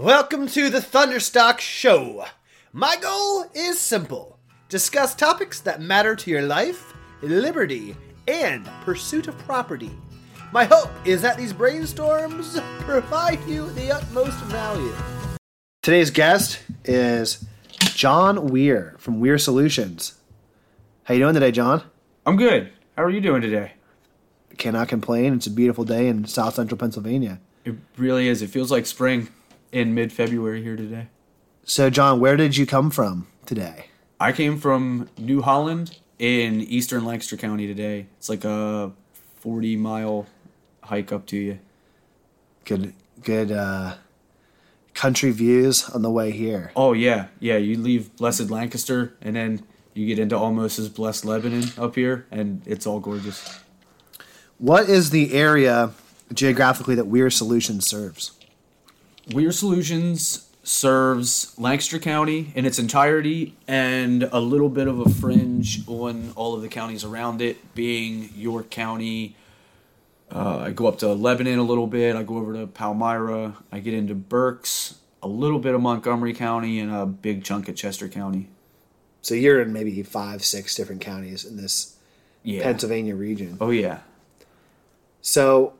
Welcome to the Thunder Stock Show. My goal is simple discuss topics that matter to your life, liberty, and pursuit of property. My hope is that these brainstorms provide you the utmost value. Today's guest is Jon Weir from Weir Solutions. How you doing today, Jon? I'm good. How are you doing today? Cannot complain. It's a beautiful day in South Central Pennsylvania. It really is. It feels like spring in mid February here today. So, Jon, where did you come from today? I came from New Holland in eastern Lancaster County today. It's like a 40 mile hike up to you. Good, good uh, country views on the way here. Oh, yeah. Yeah. You leave blessed Lancaster and then you get into almost as blessed Lebanon up here, and it's all gorgeous. What is the area geographically that Weir Solutions serves? Weir Solutions serves Lancaster County in its entirety and a little bit of a fringe on all of the counties around it, being York County. Uh, I go up to Lebanon a little bit. I go over to Palmyra. I get into Berks, a little bit of Montgomery County, and a big chunk of Chester County. So you're in maybe five, six different counties in this Yeah. Pennsylvania region. Oh yeah. So,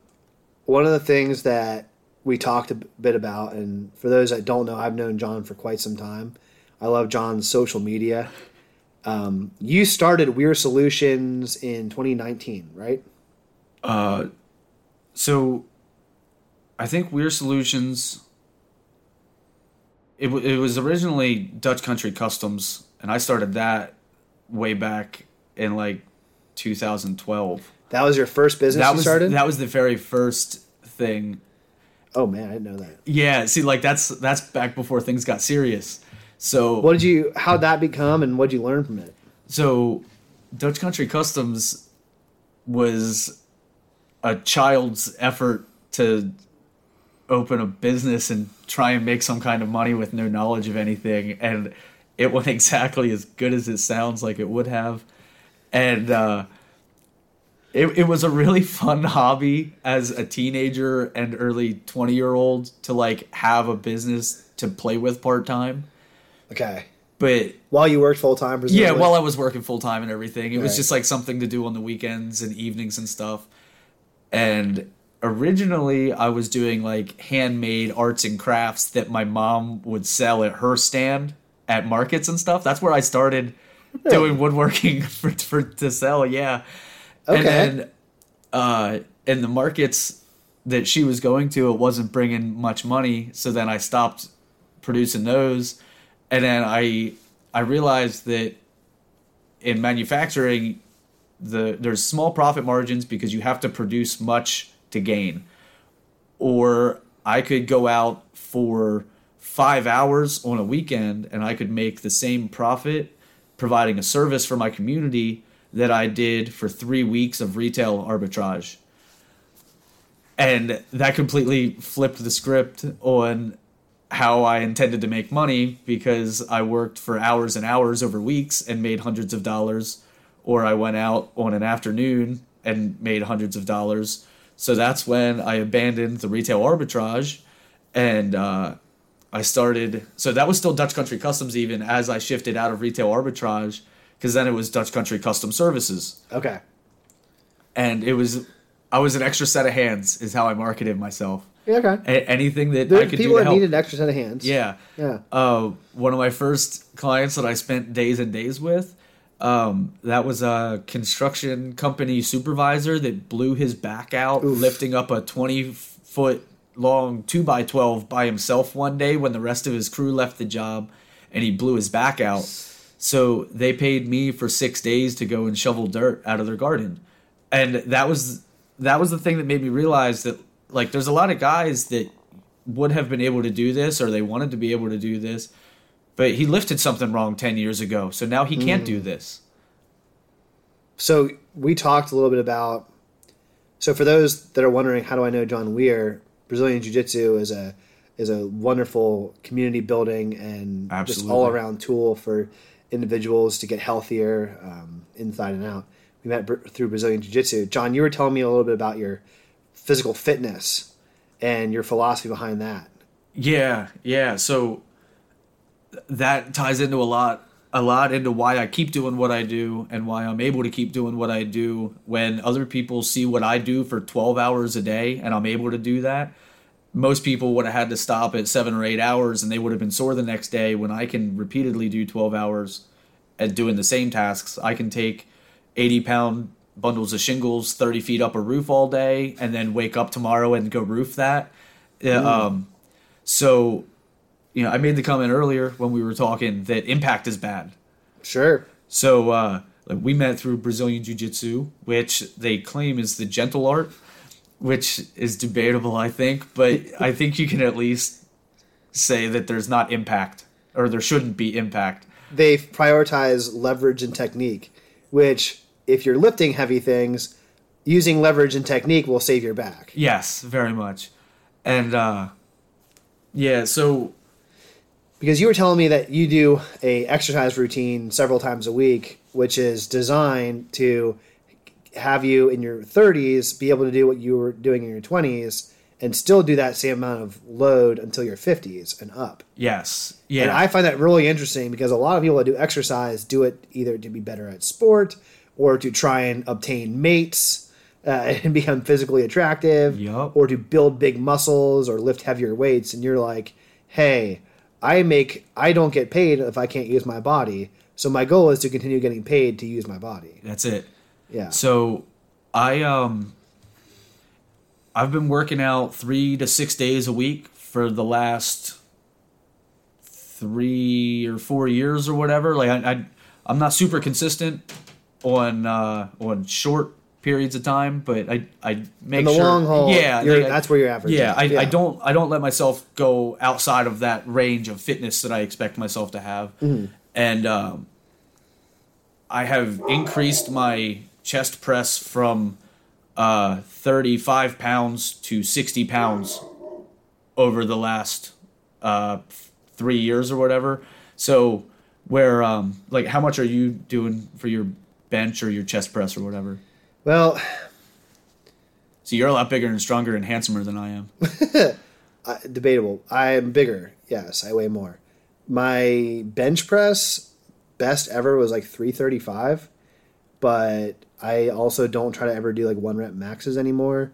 one of the things that we talked a bit about, and for those that don't know, I've known Jon for quite some time. I love Jon's social media. Um, you started Weir Solutions in 2019, right? Uh, So, I think Weir Solutions. It, w- it was originally Dutch Country Customs, and I started that way back in like 2012. That was your first business that you was started? that was the very first thing. Oh man, I didn't know that. Yeah, see, like that's that's back before things got serious. So What did you? How'd that become, and what'd you learn from it? so Dutch Country Customs was a child's effort to open a business and try and make some kind of money with no knowledge of anything and it went exactly as good as it sounds like it would have and uh it, it was a really fun hobby as a teenager and early 20 year old to like have a business to play with part-time Okay, but while you worked full time, yeah, while I was working full time and everything, it was just like something to do on the weekends and evenings and stuff. And originally, I was doing like handmade arts and crafts that my mom would sell at her stand at markets and stuff. That's where I started doing woodworking for, for to sell. Yeah, Okay. and then uh, in the markets that she was going to, it wasn't bringing much money. So then I stopped producing those, and then I I realized that in manufacturing, the there's small profit margins because you have to produce much to gain, or I could go out for five hours on a weekend and I could make the same profit providing a service for my community that I did for three weeks of retail arbitrage. And that completely flipped the script on how I intended to make money because I worked for hours and hours over weeks and made hundreds of dollars, or I went out on an afternoon and made hundreds of dollars. So that's when I abandoned the retail arbitrage and uh, I started. So that was still Dutch Country Customs, even as I shifted out of retail arbitrage, because then it was Dutch Country Custom Services. okay. And it was, I was an extra set of hands, is how I marketed myself. Yeah, okay. A- anything that I could people do to that help. needed an extra set of hands. Yeah. Yeah. Uh, one of my first clients that I spent days and days with, um, that was a construction company supervisor that blew his back out lifting up a 20 foot long 2 by 12 by himself one day when the rest of his crew left the job and he blew his back out. So they paid me for six days to go and shovel dirt out of their garden. And that was that was the thing that made me realize that like there's a lot of guys that would have been able to do this or they wanted to be able to do this but he lifted something wrong 10 years ago so now he can't do mm. this So we talked a little bit about. So for those that are wondering, how do I know Jon Weir? Brazilian Jiu Jitsu is a is a wonderful community building and just all around tool for individuals to get healthier um, inside and out. We met br- through Brazilian Jiu Jitsu. Jon, you were telling me a little bit about your physical fitness and your philosophy behind that. Yeah, yeah. So that ties into a lot a lot into why I keep doing what I do and why I'm able to keep doing what I do when other people see what I do for 12 hours a day and I'm able to do that. Most people would have had to stop at 7 or 8 hours and they would have been sore the next day when I can repeatedly do 12 hours at doing the same tasks. I can take 80 pound bundles of shingles 30 feet up a roof all day and then wake up tomorrow and go roof that. Um, so, you know, I made the comment earlier when we were talking that impact is bad. Sure. So, uh, like we met through Brazilian Jiu Jitsu, which they claim is the gentle art, which is debatable, I think, but I think you can at least say that there's not impact, or there shouldn't be impact. They prioritize leverage and technique, which, if you're lifting heavy things, using leverage and technique will save your back. Yes, very much. And, uh, yeah, so because you were telling me that you do a exercise routine several times a week which is designed to have you in your 30s be able to do what you were doing in your 20s and still do that same amount of load until your 50s and up. Yes, yeah, and i find that really interesting because a lot of people that do exercise do it either to be better at sport or to try and obtain mates uh, and become physically attractive Yup. or to build big muscles or lift heavier weights. And you're like hey i make i don't get paid if i can't use my body. So my goal is to continue getting paid to use my body. That's it. Yeah. So I um I've been working out 3 to 6 days a week for the last 3 or 4 years or whatever. Like I, I I'm not super consistent on uh on short periods of time, but I I make in the sure long haul yeah, like, I- that's where you're averaging. Yeah, I, I don't I don't let myself go outside of that range of fitness that I expect myself to have, and um, I have increased my chest press from uh, 35 pounds to 60 pounds over the last uh, three years or whatever. So where um, like how much are you doing for your bench or your chest press or whatever? well So you're a lot bigger and stronger and handsomer than I am. uh, debatable. I'm bigger. Yes, I weigh more. My bench press best ever was like 335, but I also don't try to ever do like one rep maxes anymore.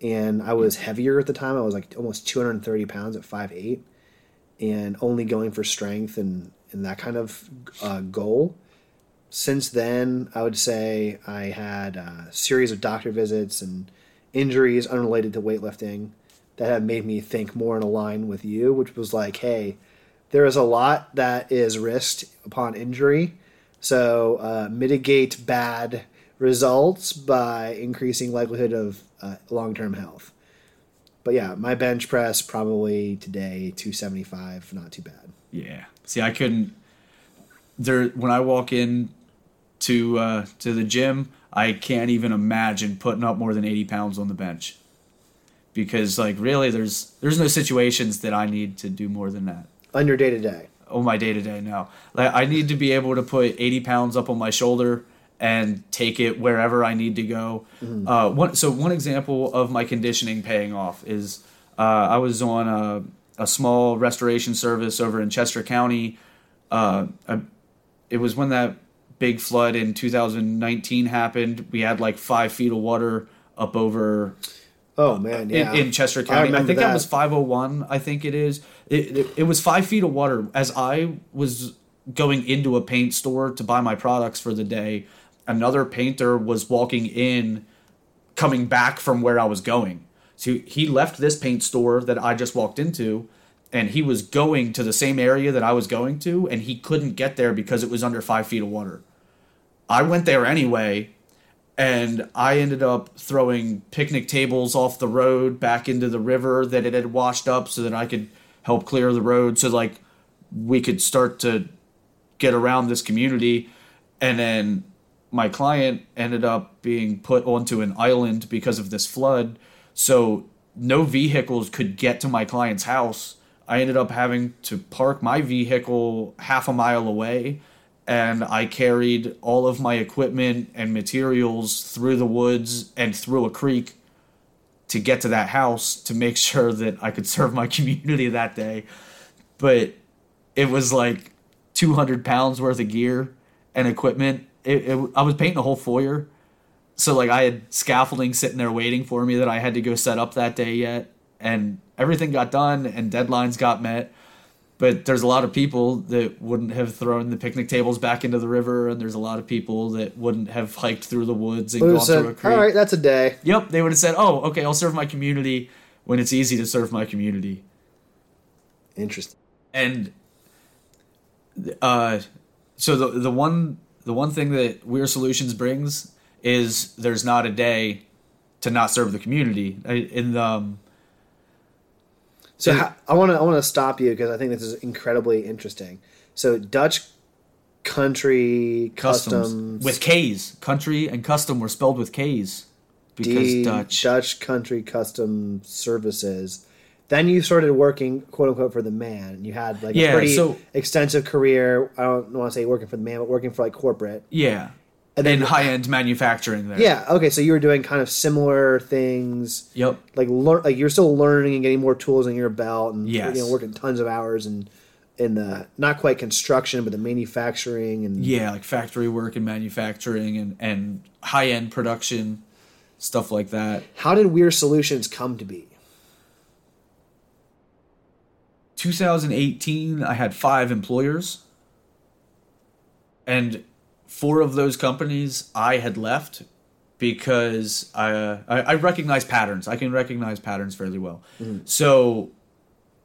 And I was heavier at the time. I was like almost 230 pounds at 5'8 and only going for strength and, and that kind of uh, goal. Since then, I would say I had a series of doctor visits and injuries unrelated to weightlifting that have made me think more in a line with you, which was like, hey, there is a lot that is risked upon injury. So uh, mitigate bad results by increasing likelihood of uh, long term health. But yeah, my bench press probably today 275, not too bad. Yeah. See, I couldn't. There, when I walk in to uh, to the gym, I can't even imagine putting up more than eighty pounds on the bench, because like really, there's there's no situations that I need to do more than that. On your day to day. On my day to day now. Like I need to be able to put 80 pounds up on my shoulder and take it wherever I need to go. Uh, one, so one example of my conditioning paying off is uh, I was on a, a small restoration service over in Chester County. Uh, I, it was when that big flood in 2019 happened. We had like five feet of water up over Oh uh, man, yeah. in, in Chester County. I, remember think that. that. was 501. I think it is. It, it, it was five feet of water. As I was going into a paint store to buy my products for the day, another painter was walking in, coming back from where I was going. So he left this paint store that I just walked into, and he was going to the same area that I was going to, and he couldn't get there because it was under five feet of water. I went there anyway, and I ended up throwing picnic tables off the road back into the river that it had washed up so that I could help clear the road so like we could start to get around this community. And then my client ended up being put onto an island because of this flood. So no vehicles could get to my client's house. I ended up having to park my vehicle half a mile away and I carried all of my equipment and materials through the woods and through a creek to get to that house to make sure that I could serve my community that day. But it was like 200 pounds worth of gear and equipment. It, it, I was painting a whole foyer. So like I had scaffolding sitting there waiting for me that I had to go set up that day yet. And everything got done and deadlines got met but there's a lot of people that wouldn't have thrown the picnic tables back into the river, and there's a lot of people that wouldn't have hiked through the woods and gone said, through a creek. All right, that's a day. Yep, they would have said, "Oh, okay, I'll serve my community when it's easy to serve my community." Interesting. And uh, so the the one the one thing that Weir Solutions brings is there's not a day to not serve the community. In the um, so how, I want to I want to stop you because I think this is incredibly interesting. So Dutch country customs, customs with K's, country and custom were spelled with K's because D, Dutch Dutch country custom services. Then you started working quote unquote for the man. You had like yeah, a pretty so, extensive career. I don't want to say working for the man, but working for like corporate. Yeah and then high end manufacturing there. Yeah. Okay. So you were doing kind of similar things. Yep. Like learn, like you're still learning and getting more tools in your belt, and yes. you know working tons of hours and in the uh, not quite construction, but the manufacturing and yeah, like factory work and manufacturing and and high end production stuff like that. How did Weir Solutions come to be? 2018, I had five employers, and four of those companies I had left because I, uh, I, I recognize patterns. I can recognize patterns fairly well. Mm-hmm. So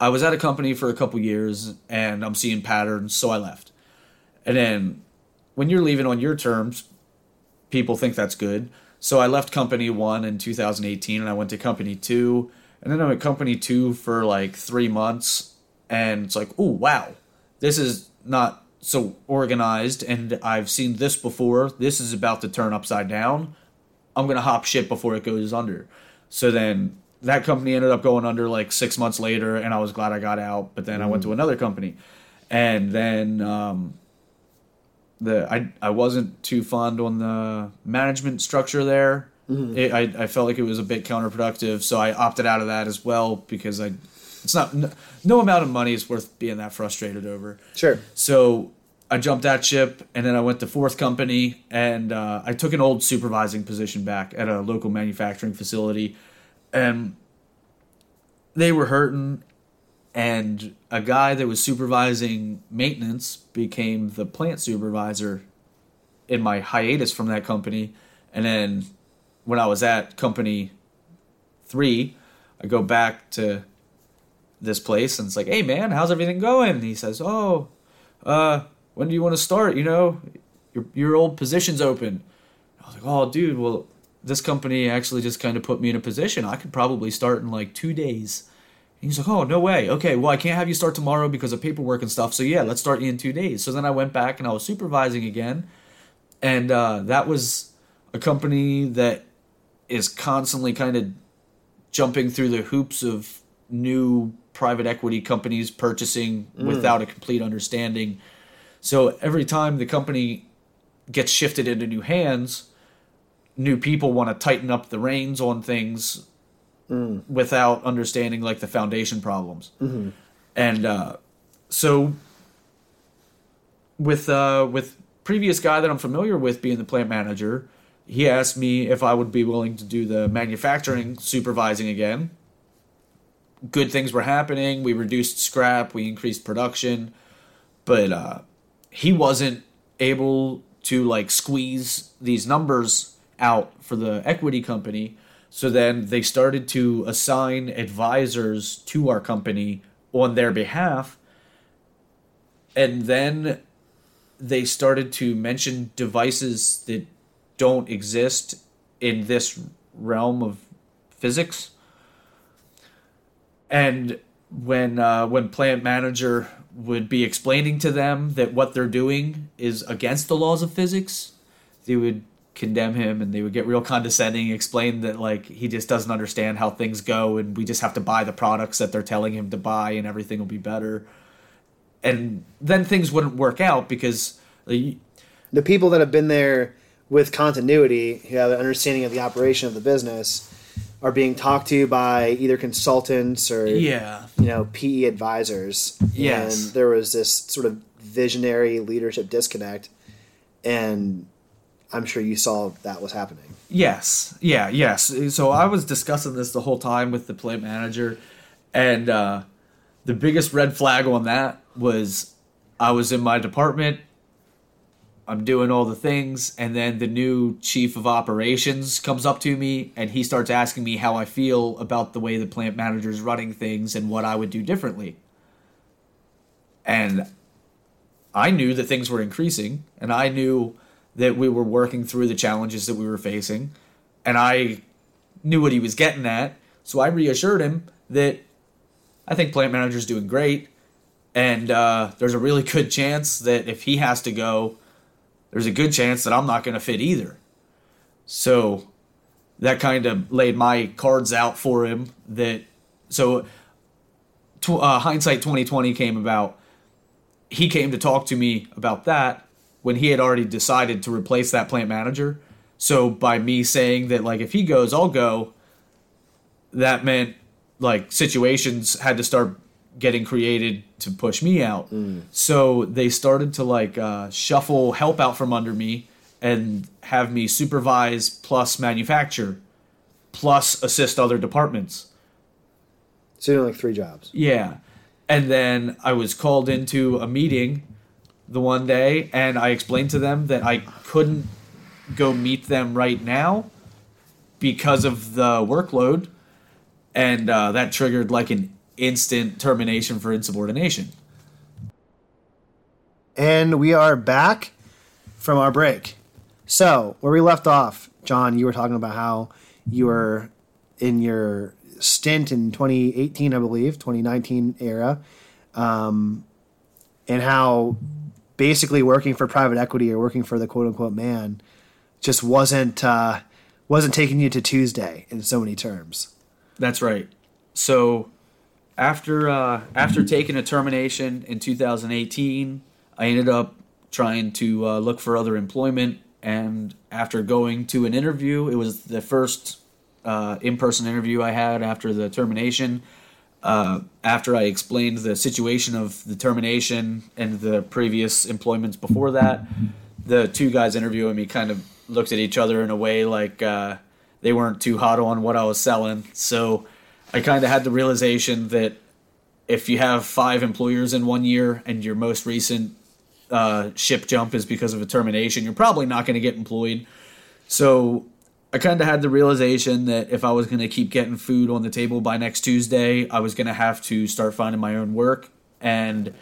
I was at a company for a couple years and I'm seeing patterns, so I left. And then when you're leaving on your terms, people think that's good. So I left company one in 2018 and I went to company two. And then I'm at company two for like three months. And it's like, oh, wow, this is not so organized and I've seen this before. This is about to turn upside down. I'm going to hop ship before it goes under. So then that company ended up going under like six months later, and I was glad I got out. But then mm. I went to mm. another company, and then um, the I I wasn't too fond on the management structure there. Mm-hmm. It, I I felt like it was a bit counterproductive, so I opted out of that as well because I it's not no, no amount of money is worth being that frustrated over. Sure. So I jumped that ship, and then I went to fourth company, and uh, I took an old supervising position back at a local manufacturing facility, and they were hurting, and a guy that was supervising maintenance became the plant supervisor in my hiatus from that company, and then when I was at company three, I go back to this place, and it's like, hey man, how's everything going? And he says, oh, uh when do you want to start? You know, your your old position's open. I was like, oh, dude, well, this company actually just kind of put me in a position. I could probably start in like two days. And he's like, oh, no way. Okay, well, I can't have you start tomorrow because of paperwork and stuff. So yeah, let's start you in two days. So then I went back and I was supervising again, and uh, that was a company that is constantly kind of jumping through the hoops of new private equity companies purchasing mm. without a complete understanding so every time the company gets shifted into new hands, new people want to tighten up the reins on things mm. without understanding like the foundation problems. Mm-hmm. And uh, so with uh, with previous guy that I'm familiar with being the plant manager, he asked me if I would be willing to do the manufacturing supervising again. Good things were happening. We reduced scrap. We increased production, but uh, he wasn't able to like squeeze these numbers out for the equity company. So then they started to assign advisors to our company on their behalf. And then they started to mention devices that don't exist in this realm of physics. And when uh, when plant manager would be explaining to them that what they're doing is against the laws of physics, they would condemn him and they would get real condescending, explain that like he just doesn't understand how things go and we just have to buy the products that they're telling him to buy and everything will be better. And then things wouldn't work out because the people that have been there with continuity, who have an understanding of the operation of the business, are being talked to by either consultants or Yeah. you know PE advisors. Yes. and there was this sort of visionary leadership disconnect, and I'm sure you saw that was happening. Yes. Yeah. Yes. So I was discussing this the whole time with the plant manager, and uh, the biggest red flag on that was I was in my department. I'm doing all the things, and then the new chief of operations comes up to me and he starts asking me how I feel about the way the plant manager is running things and what I would do differently. And I knew that things were increasing, and I knew that we were working through the challenges that we were facing, and I knew what he was getting at. So I reassured him that I think plant manager's doing great, and uh, there's a really good chance that if he has to go, there's a good chance that I'm not going to fit either. So that kind of laid my cards out for him. That so uh, hindsight 2020 came about. He came to talk to me about that when he had already decided to replace that plant manager. So by me saying that like if he goes, I'll go, that meant like situations had to start getting created to push me out. So they started to like uh, shuffle help out from under me and have me supervise plus manufacture plus assist other departments. So you're doing like three jobs. Yeah. And then I was called into a meeting the one day and I explained to them that I couldn't go meet them right now because of the workload. And uh, that triggered like an instant termination for insubordination. And we are back from our break. So, where we left off, Jon, you were talking about how you were in your stint in 2018, I believe, 2019 era, um, and how basically working for private equity or working for the quote unquote man just wasn't uh, wasn't taking you to Tuesday in so many terms. That's right. So after uh, after taking a termination in 2018, I ended up trying to uh, look for other employment. And after going to an interview, it was the first uh, in-person interview I had after the termination. Uh, after I explained the situation of the termination and the previous employments before that, the two guys interviewing me kind of looked at each other in a way like uh, they weren't too hot on what I was selling. So I kind of had the realization that if you have five employers in one year and your most recent uh, ship jump is because of a termination, you're probably not going to get employed. So I kind of had the realization that if I was going to keep getting food on the table by next Tuesday, I was going to have to start finding my own work. And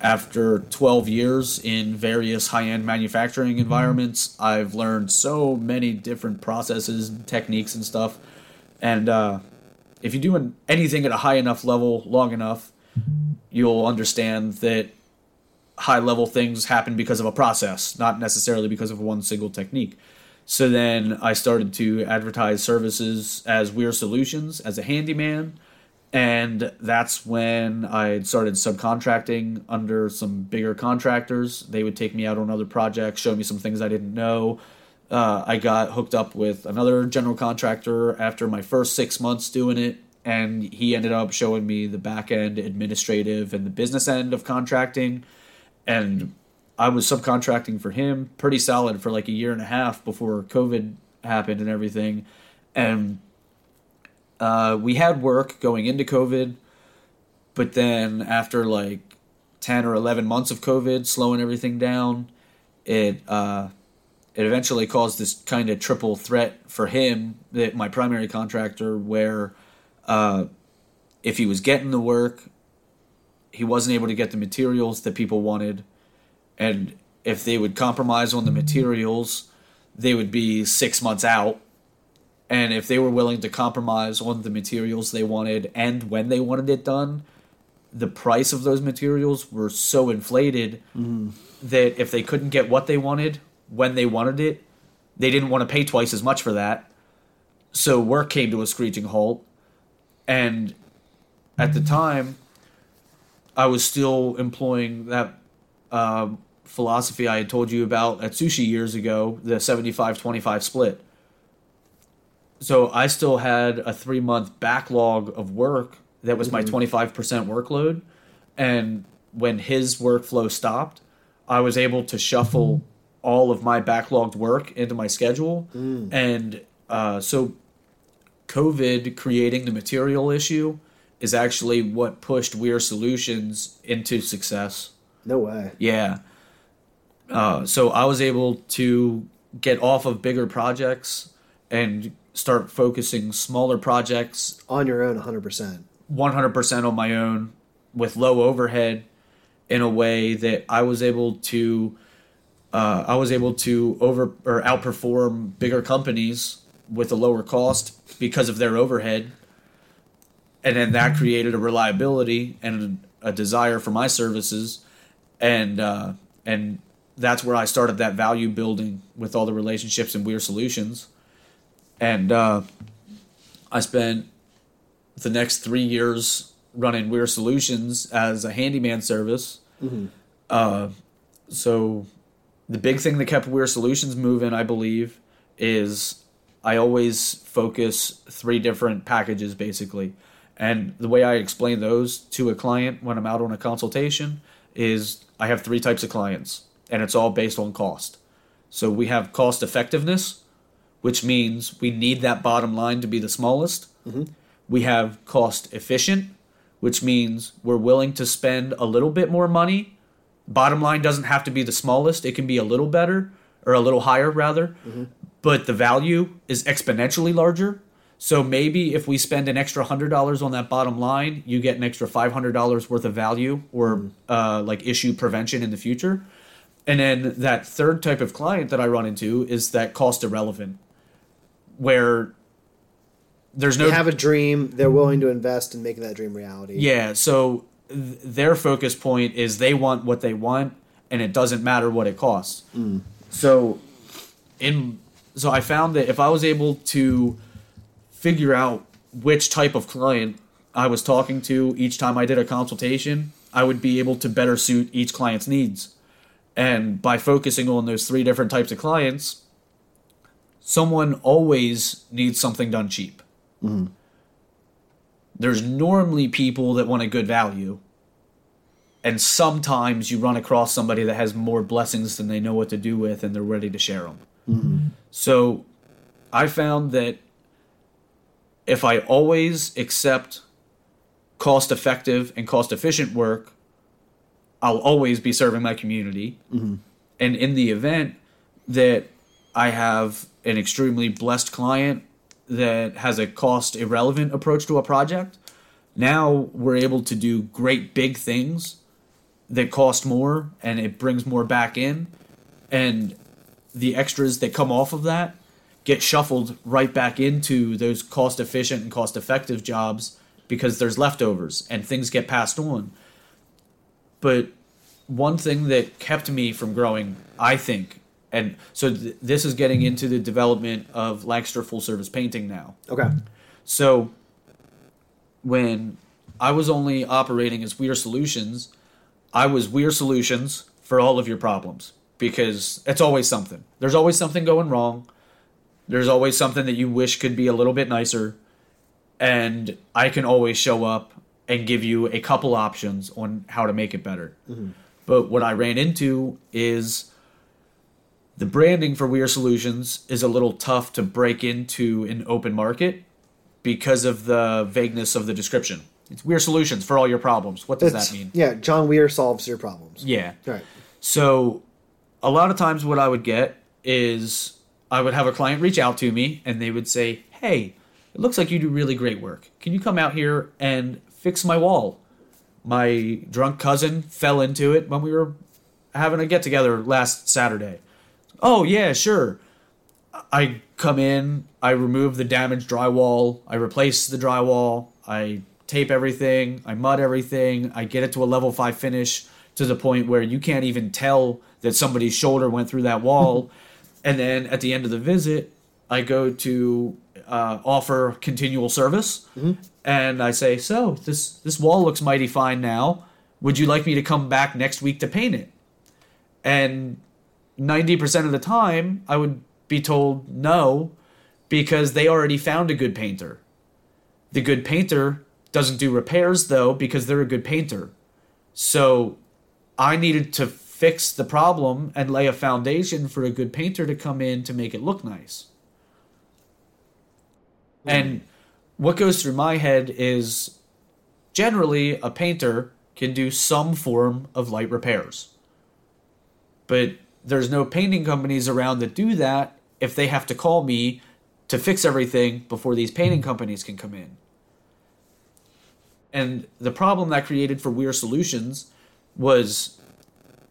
after 12 years in various high end manufacturing environments, I've learned so many different processes and techniques and stuff. And uh, if you're doing anything at a high enough level long enough, you'll understand that high level things happen because of a process, not necessarily because of one single technique. So then I started to advertise services as Weir Solutions as a handyman. And that's when I started subcontracting under some bigger contractors. They would take me out on other projects, show me some things I didn't know. Uh, I got hooked up with another general contractor after my first six months doing it, and he ended up showing me the back end administrative and the business end of contracting. And I was subcontracting for him pretty solid for like a year and a half before COVID happened and everything. And uh, we had work going into COVID, but then after like 10 or 11 months of COVID slowing everything down, it uh, it eventually caused this kind of triple threat for him, that my primary contractor, where uh, if he was getting the work, he wasn't able to get the materials that people wanted, and if they would compromise on the materials, they would be six months out. And if they were willing to compromise on the materials they wanted and when they wanted it done, the price of those materials were so inflated that if they couldn't get what they wanted when they wanted it, they didn't want to pay twice as much for that. So work came to a screeching halt. And at the time, I was still employing that um, philosophy I had told you about at sushi years ago, the 75 25 split. so I still had a three month backlog of work that was my 25% workload. And when his workflow stopped, I was able to shuffle all of my backlogged work into my schedule. And uh, so COVID creating the material issue is actually what pushed Weir Solutions into success. No way. Yeah. Uh, so I was able to get off of bigger projects and start focusing smaller projects On your own, 100%. 100% on my own with low overhead in a way that I was able to uh, I was able to over or outperform bigger companies with a lower cost because of their overhead. And then that created a reliability and a desire for my services. And uh, and that's where I started that value building with all the relationships and Weir Solutions. And uh, I spent the next three years running Weir Solutions as a handyman service. Uh, so the big thing that kept Weir Solutions moving, I believe, is I always focus three different packages basically. And the way I explain those to a client when I'm out on a consultation is I have three types of clients, and it's all based on cost. So we have cost effectiveness, which means we need that bottom line to be the smallest. Mm-hmm. We have cost efficient, which means we're willing to spend a little bit more money. Bottom line doesn't have to be the smallest, it can be a little better or a little higher, rather. But the value is exponentially larger. So maybe if we spend an extra $100 on that bottom line, you get an extra $500 worth of value or uh, like issue prevention in the future. And then that third type of client that I run into is that cost irrelevant, where there's no They have a dream. They're willing to invest in making that dream reality. yeah. So their focus point is they want what they want, and it doesn't matter what it costs. Hmm. So in so I found that if I was able to figure out which type of client I was talking to each time I did a consultation, I would be able to better suit each client's needs. And by focusing on those three different types of clients, someone always needs something done cheap. Hmm. There's normally people that want a good value. And sometimes you run across somebody that has more blessings than they know what to do with and they're ready to share them. So I found that if I always accept cost effective and cost efficient work, I'll always be serving my community. And in the event that I have an extremely blessed client that has a cost irrelevant approach to a project, now we're able to do great big things that cost more and it brings more back in. And the extras that come off of that get shuffled right back into those cost efficient and cost effective jobs because there's leftovers and things get passed on. But one thing that kept me from growing, I think, and so th- this is getting into the development of Lancaster full service painting now. Okay. So when I was only operating as Weir Solutions, I was Weir Solutions for all of your problems because it's always something. There's always something going wrong. There's always something that you wish could be a little bit nicer. And I can always show up and give you a couple options on how to make it better. Mm-hmm. But what I ran into is the branding for Weir Solutions is a little tough to break into an open market because of the vagueness of the description. It's Weir Solutions for all your problems. What does It's- that mean? Yeah, Jon Weir solves your problems. Yeah. Right. So, a lot of times, what I would get is I would have a client reach out to me and they would say, Hey, it looks like you do really great work. Can you come out here and fix my wall? My drunk cousin fell into it when we were having a get together last Saturday. Oh, yeah, sure. I come in, I remove the damaged drywall, I replace the drywall, I tape everything, I mud everything, I get it to a level 5 finish to the point where you can't even tell that somebody's shoulder went through that wall. and then at the end of the visit, I go to uh, offer continual service and I say, "So, this this wall looks mighty fine now. Would you like me to come back next week to paint it?" And 90% of the time, I would be told no because they already found a good painter. The good painter doesn't do repairs though because they're a good painter. So I needed to fix the problem and lay a foundation for a good painter to come in to make it look nice. Hmm. And what goes through my head is generally a painter can do some form of light repairs. But there's no painting companies around that do that if they have to call me to fix everything before these painting companies can come in. And the problem that created for Weir Solutions was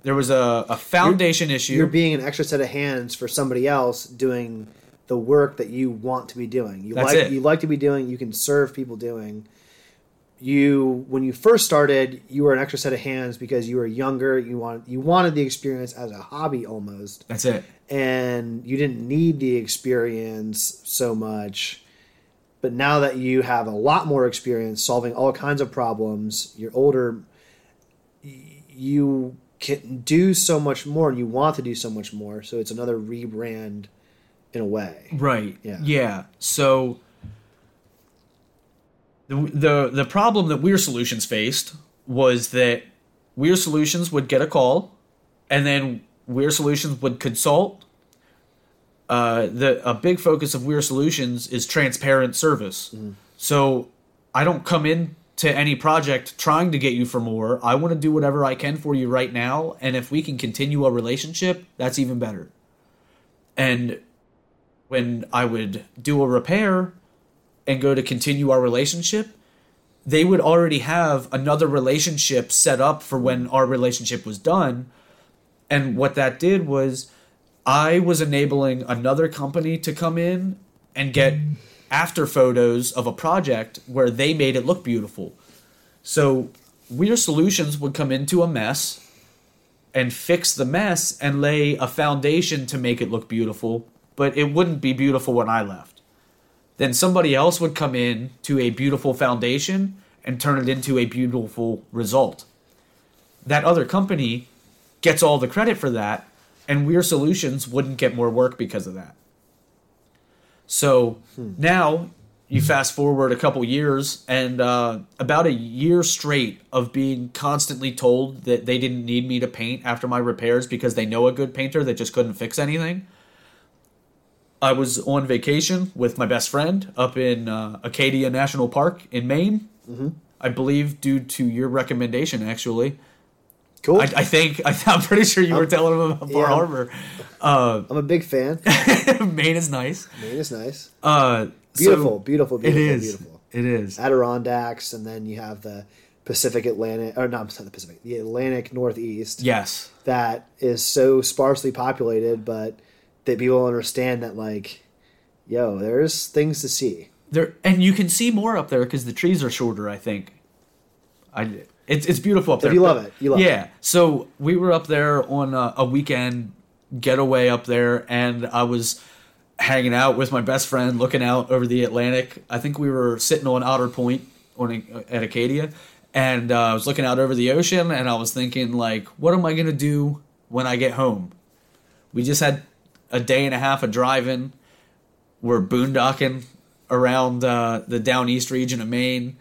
there was a, a foundation you're, issue. You're being an extra set of hands for somebody else doing the work that you want to be doing. You That's like it. you like to be doing. You can serve people doing. You when you first started, you were an extra set of hands because you were younger. You wanted you wanted the experience as a hobby almost, That's it. and you didn't need the experience so much. But now that you have a lot more experience solving all kinds of problems, you're older. You can do so much more, and you want to do so much more. So it's another rebrand, in a way. Right. Yeah. Yeah. So the the the problem that Weir Solutions faced was that Weir Solutions would get a call, and then Weir Solutions would consult. Uh, the a big focus of Weir Solutions is transparent service. So I don't come in to any project trying to get you for more. I want to do whatever I can for you right now, and if we can continue a relationship, that's even better. And when I would do a repair and go to continue our relationship, they would already have another relationship set up for when our relationship was done. And what that did was I was enabling another company to come in and get after photos of a project where they made it look beautiful. So Weir Solutions would come into a mess and fix the mess and lay a foundation to make it look beautiful, but it wouldn't be beautiful when I left. Then somebody else would come in to a beautiful foundation and turn it into a beautiful result. That other company gets all the credit for that, and Weir Solutions wouldn't get more work because of that. So now you fast forward a couple years, and uh, about a year straight of being constantly told that they didn't need me to paint after my repairs because they know a good painter that just couldn't fix anything. I was on vacation with my best friend up in uh, Acadia National Park in Maine. Mm-hmm. I believe due to your recommendation, actually. Cool. I, I think I, I'm pretty sure you were telling him about Bar yeah. Harbor. Uh, I'm a big fan. Maine is nice. Maine is nice. Uh, so- Beautiful, beautiful, It beautiful, is. beautiful. It is. Adirondacks, and then you have the Pacific Atlantic, or not the Pacific, the Atlantic Northeast. Yes. that is so sparsely populated, but that people understand that like, yo, there's things to see. There and you can see more up there because the trees are shorter. I think. I it's it's beautiful up there. you love it, you love it. yeah. So we were up there on a, a weekend getaway up there, and I was hanging out with my best friend, looking out over the Atlantic. I think we were sitting on Otter Point on at Acadia, and uh, I was looking out over the ocean, and I was thinking like, what am I gonna do when I get home? We just had a day and a half of driving. We're boondocking around uh, the down east region of Maine.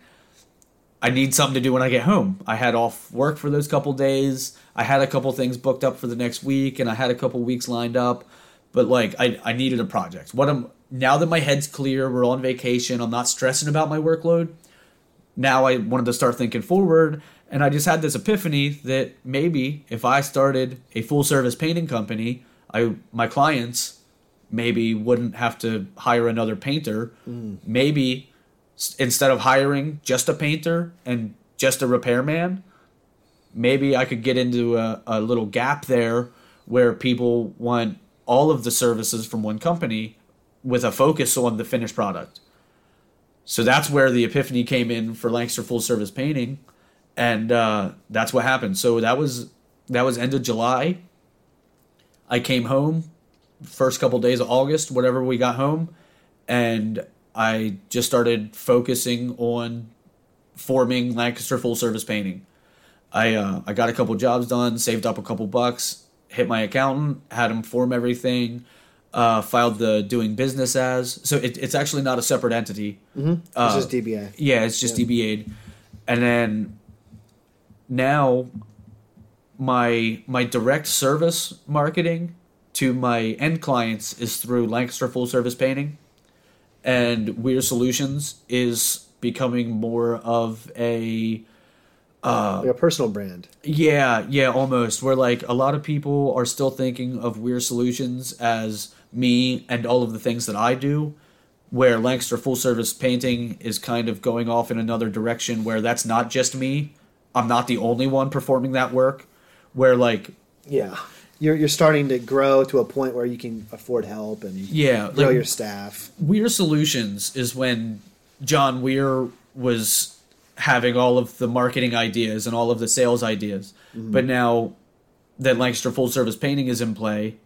I need something to do when I get home. I had off work for those couple days. I had a couple things booked up for the next week, and I had a couple weeks lined up. But like, I, I needed a project. What am now that my head's clear, we're on vacation. I'm not stressing about my workload. Now I wanted to start thinking forward, and I just had this epiphany that maybe if I started a full service painting company, I my clients maybe wouldn't have to hire another painter. Maybe instead of hiring just a painter and just a repairman, maybe I could get into a, a little gap there where people want all of the services from one company with a focus on the finished product. So that's where the epiphany came in for Lancaster Full Service Painting, and uh, that's what happened. So that was that was end of July. I came home first couple days of August, whatever we got home, and I just started focusing on forming Lancaster Full Service Painting. I uh, I got a couple jobs done, saved up a couple bucks, hit my accountant, had him form everything. uh, filed the doing business as. So it, it's actually not a separate entity. Mm-hmm. It's Uh, just DBA. Yeah, it's just Yeah. DBA'd. And then now my my direct service marketing to my end clients is through Lancaster Full Service Painting. And Weir Solutions is becoming more of a uh, like a personal brand. yeah, yeah, almost. Where like a lot of people are still thinking of Weir Solutions as me and all of the things that I do. Where Lancaster Full Service Painting is kind of going off in another direction where that's not just me. I'm not the only one performing that work. Where like Yeah. You're you're starting to grow to a point where you can afford help and yeah, grow like your staff. Weir Solutions is when Jon Weir was having all of the marketing ideas and all of the sales ideas. Mm-hmm. But now that Lancaster Full Service Painting is in play,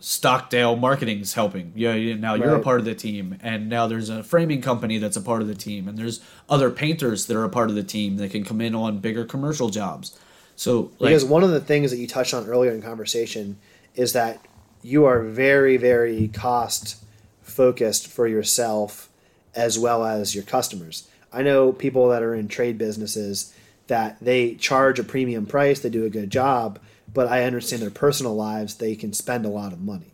Stockdale Marketing's helping. Yeah, yeah, now you're a part of the team, and now there's a framing company that's a part of the team, and there's other painters that are a part of the team that can come in on bigger commercial jobs. So, like, Because one of the things that you touched on earlier in conversation is that you are very, very cost focused for yourself as well as your customers. I know people that are in trade businesses that they charge a premium price, they do a good job, but I understand their personal lives, they can spend a lot of money.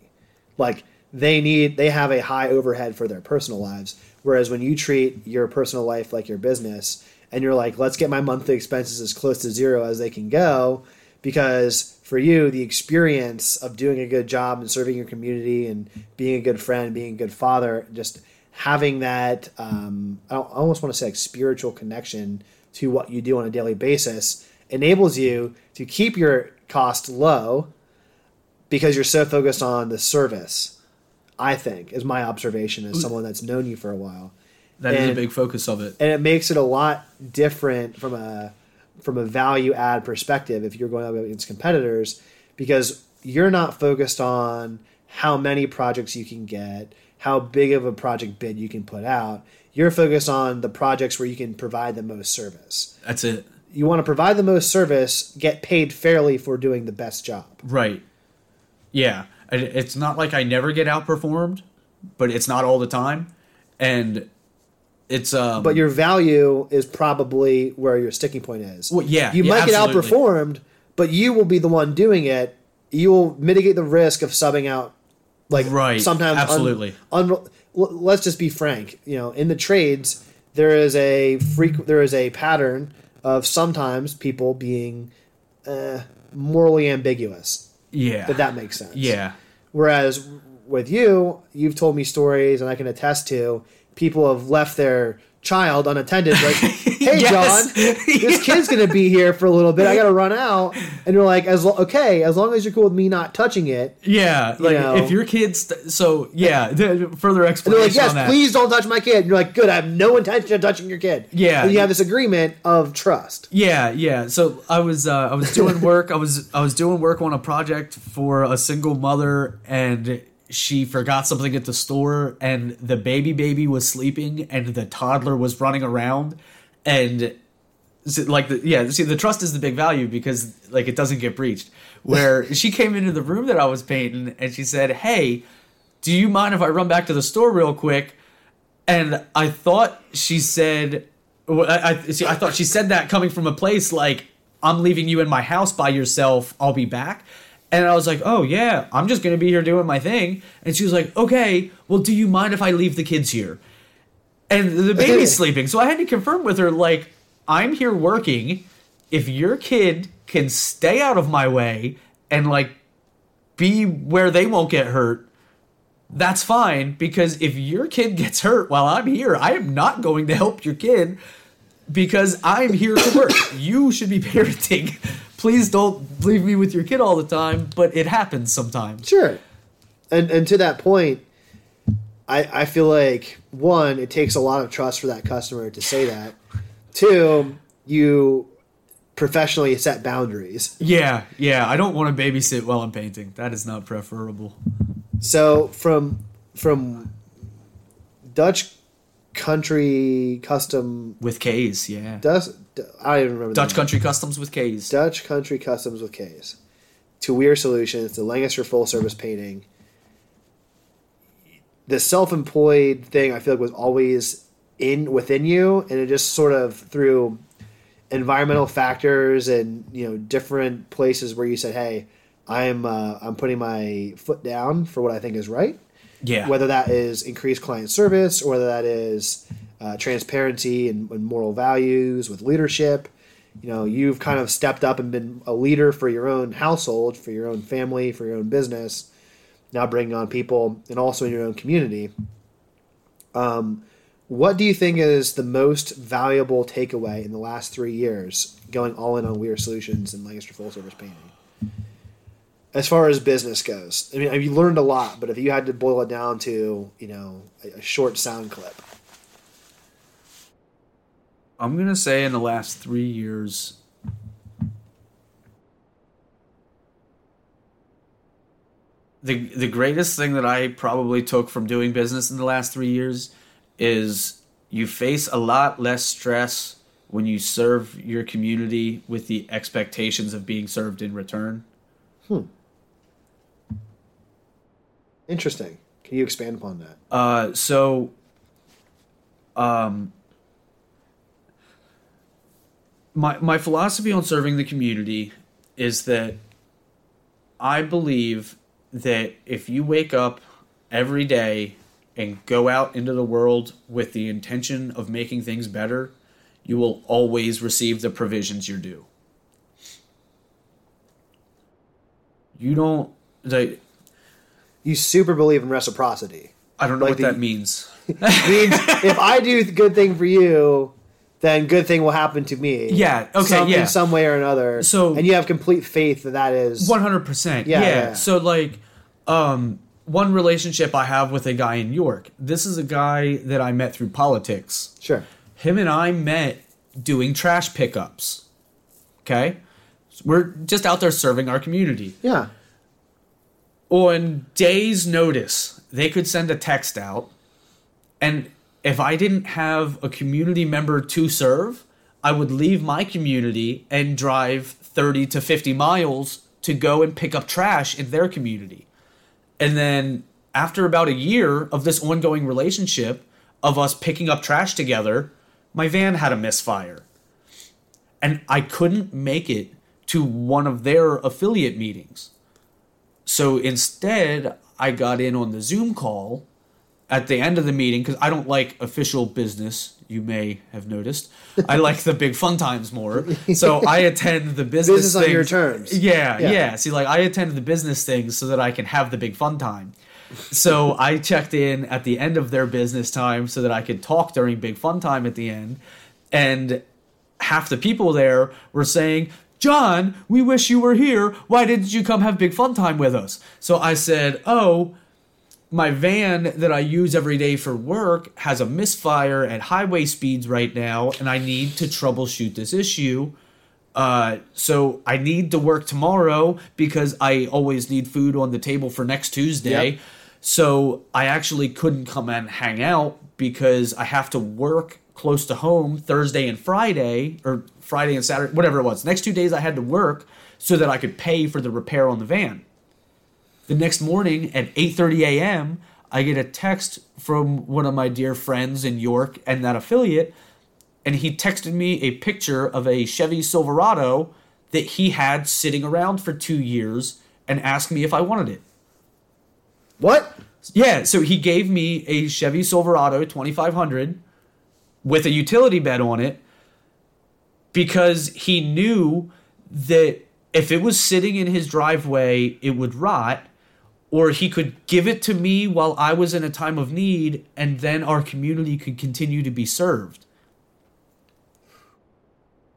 Like they need they have a high overhead for their personal lives. Whereas when you treat your personal life like your business and you're like, let's get my monthly expenses as close to zero as they can go, because for you, the experience of doing a good job and serving your community and being a good friend, being a good father, just having that, um, I almost want to say like spiritual connection to what you do on a daily basis enables you to keep your cost low because you're so focused on the service. I think is my observation as someone that's known you for a while, that is a big focus of it. and it makes it a lot different from a from a value add perspective if you're going up against competitors because you're not focused on how many projects you can get, how big of a project bid you can put out. You're focused on the projects where you can provide the most service. That's it. You want to provide the most service, get paid fairly for doing the best job. Right. Yeah. It's not like I never get outperformed, but it's not all the time. And it's um But your value is probably where your sticking point is. Well, yeah, you yeah, might get outperformed, but you will be the one doing it. You will mitigate the risk of subbing out, like Right, Sometimes, absolutely. un- l- let's just be frank. You know, in the trades, there is a freq- there is a pattern of sometimes people being uh, morally ambiguous. yeah. If that makes sense. yeah. Whereas with you, you've told me stories, and I can attest to people have left their child unattended. Like, hey, Yes. Jon, this kid's gonna be here for a little bit. I gotta run out. And you're like, as lo- okay, as long as you're cool with me not touching it. Yeah, like know. if your kids so yeah, the, further And they're explanation like, yes, please don't touch my kid. And you're like, good. I have no intention of touching your kid. Yeah. And you have this agreement of trust. Yeah, yeah. So I was uh, I was doing work. I was I was doing work on a project for a single mother, and she forgot something at the store, and the baby baby was sleeping, and the toddler was running around, and like the yeah. See, the trust is the big value because like it doesn't get breached. Where she came into the room that I was painting, and she said, "Hey, do you mind if I run back to the store real quick?" and I thought she said, I, I see. I thought she said that coming from a place like I'm leaving you in my house by yourself. I'll be back. And I was like, oh yeah, I'm just gonna be here doing my thing. And she was like, okay, well, do you mind if I leave the kids here? And the baby's sleeping, so I had to confirm with her like, I'm here working. If your kid can stay out of my way and like be where they won't get hurt, that's fine because if your kid gets hurt while I'm here, I am not going to help your kid because I'm here to work. you should be parenting. Please don't leave me with your kid all the time, but it happens sometimes. Sure. And and to that point, I I feel like one, it takes a lot of trust for that customer to say that. Two, you professionally set boundaries. Yeah, yeah. I don't want to babysit while I'm painting. That is not preferable. So from from Dutch country custom With K's, yeah. Dutch I don't even remember Dutch. Country Customs with K's. Dutch country customs with K's to Weir Solutions to Lancaster full service painting. the self-employed thing I feel like was always in within you, and it just sort of through environmental factors and you know different places where you said, "Hey, I'm uh, I'm putting my foot down for what I think is right." Yeah. Whether that is increased client service, or whether that is uh, transparency and, and moral values with leadership, you know, you've kind of stepped up and been a leader for your own household, for your own family, for your own business. Now bringing on people and also in your own community. Um, what do you think is the most valuable takeaway in the last three years going all in on Weir Solutions and Lancaster Full Service Painting? As far as business goes, I mean, you learned a lot, but if you had to boil it down to, you know, a, a short sound clip, I'm gonna say in the last three years, the the greatest thing that I probably took from doing business in the last three years is you face a lot less stress when you serve your community with the expectations of being served in return. Hmm. Interesting. Can you expand upon that? Uh, so, um, my my philosophy on serving the community is that I believe that if you wake up every day and go out into the world with the intention of making things better, you will always receive the provisions you're due. You don't. The, You super believe in reciprocity. I don't know Like what the- that means. means if I do the good thing for you, then good thing will happen to me. Yeah, okay, some, yeah. in some way or another. So- and you have complete faith that that is One hundred percent. Yeah. So like, um, one relationship I have with a guy in York. This is a guy that I met through politics. sure. Him and I met doing trash pickups. Okay, we're just out there serving our community. Yeah, On days' notice, they could send a text out, and if I didn't have a community member to serve, I would leave my community and drive 30 to 50 miles to go and pick up trash in their community. And then after about a year of this ongoing relationship of us picking up trash together, my van had a misfire. And I couldn't make it to one of their affiliate meetings. So instead, I got in on the Zoom call at the end of the meeting because I don't like official business. You may have noticed. I like the big fun times more. So I attend the business Business on your terms. Yeah, Yeah. yeah, See, like I attend the business things so that I can have the big fun time. So I checked in at the end of their business time so that I could talk during big fun time at the end. And half the people there were saying, Jon, we wish you were here. Why didn't you come have big fun time with us? So I said, Oh, my van that I use every day for work has a misfire at highway speeds right now, and I need to troubleshoot this issue. Uh, so I need to work tomorrow because I always need food on the table for next Tuesday. Yep. So I actually couldn't come and hang out because I have to work close to home Thursday and Friday, or Friday and Saturday, whatever it was. Next two days I had to work so that I could pay for the repair on the van. The next morning at 8:30 a.m., I get a text from one of my dear friends in York and that affiliate, and he texted me a picture of a Chevy Silverado that he had sitting around for 2 years and asked me if I wanted it. What? Yeah, so he gave me a Chevy Silverado 2500 with a utility bed on it because he knew that if it was sitting in his driveway, it would rot, or he could give it to me while I was in a time of need, and then our community could continue to be served.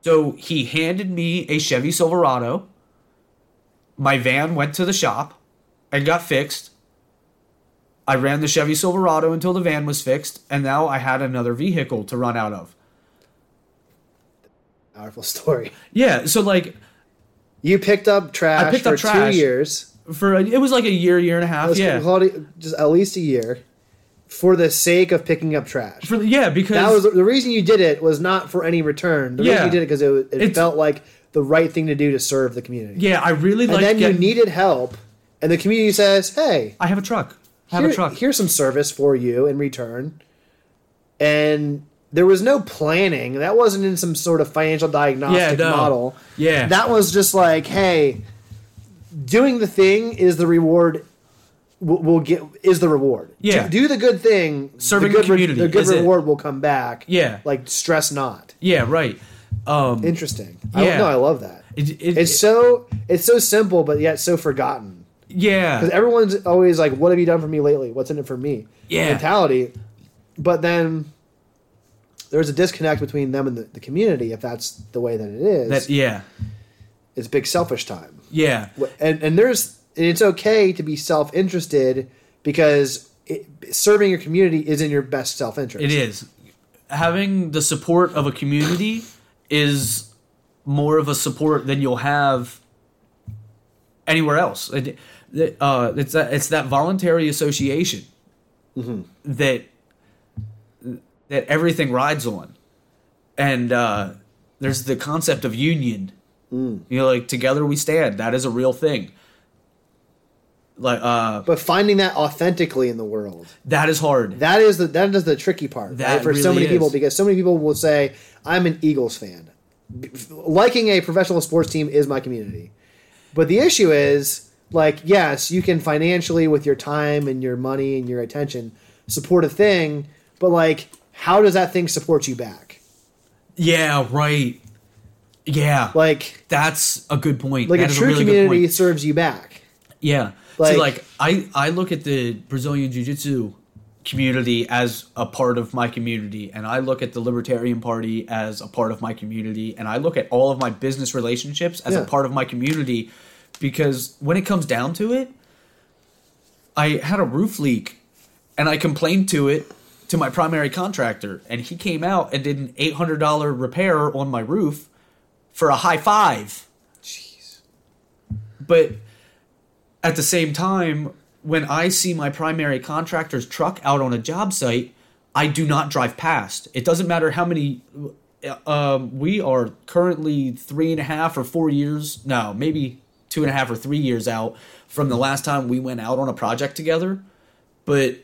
So he handed me a Chevy Silverado. My van went to the shop and got fixed. I ran the Chevy Silverado until the van was fixed, and now I had another vehicle to run out of. Powerful story. Yeah, so like You picked up trash I picked for up trash. two years. For a, it was like a year, year and a half. Yeah, it just at least a year for the sake of picking up trash. for the- yeah because that was the reason you did it was not for any return. The reason Yeah. you did it because it, it felt like the right thing to do to serve the community. yeah I really and then you needed help, and the community says, "Hey, I have a truck. have here- a truck. Here's some service for you in return. And there was no planning. That wasn't in some sort of financial diagnostic Yeah, no. model. Yeah. That was just like, hey, doing the thing is the reward. Will, will get is the reward. Yeah. do, do the good thing. Serving the the good re- community the good is it. reward will come back. Yeah. like stress not. yeah, right. Um, Interesting. I Yeah. no, I love that. it, it, It's so it's so simple, but yet so forgotten. yeah, Because everyone's always like, "What have you done for me lately? What's in it for me?" Yeah. mentality. But then there's a disconnect between them and the, the community if that's the way that it is. that yeah, it's big selfish time, yeah, and and there's and it's okay to be self interested because it, serving your community is in your best self interest. it is. Having the support of a community is more of a support than you'll have anywhere else. It, uh, it's that it's that voluntary association that that everything rides on, and uh, there's the concept of union. You know, like together we stand. That is a real thing. Like uh, But finding that authentically in the world. that is hard. That is the that is the tricky part That right? for so really many people because so many people will say I'm an Eagles fan. Liking a professional sports team is my community, but the issue is like yes, you can financially with your time and your money and your attention support a thing, but like how does that thing support you back? Yeah, right. Yeah, Like that's a good point. like That a true really good community serves you back. Yeah. Like- See, like I I look at the Brazilian Jiu Jitsu community as a part of my community, and I look at the Libertarian Party as a part of my community, and I look at all of my business relationships as Yeah. a part of my community, because when it comes down to it, I had a roof leak, and I complained to it to my primary contractor, and he came out and did an eight hundred dollar repair on my roof for a high five. Jeez. But at the same time, when I see my primary contractor's truck out on a job site, I do not drive past. It doesn't matter how many. Um, we are currently three and a half or four years, no, maybe two and a half or three years out from the last time we went out on a project together. But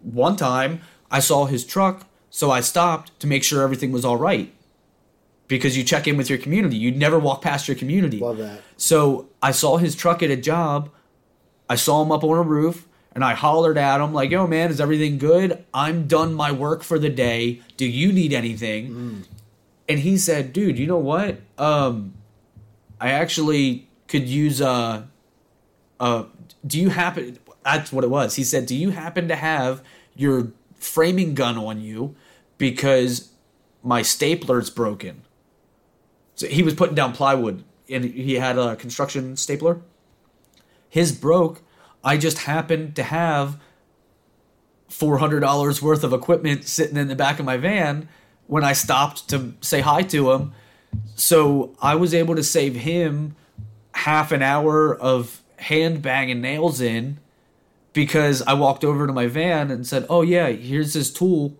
one time I saw his truck, so I stopped to make sure everything was all right. Because you check in with your community, you never walk past your community. Love that. So I saw his truck at a job. I saw him up on a roof and I hollered at him like, "Yo, man, is everything good? I'm done my work for the day. Do you need anything?" And he said, "Dude, you know what? Um, I actually could use a, uh, do you happen? That's what it was. He said, "Do you happen to have your framing gun on you because my stapler's broken?" So he was putting down plywood and he had a construction stapler. His broke. I just happened to have four hundred dollars worth of equipment sitting in the back of my van when I stopped to say hi to him. So I was able to save him half an hour of hand banging nails in because I walked over to my van and said, "Oh yeah, here's this tool.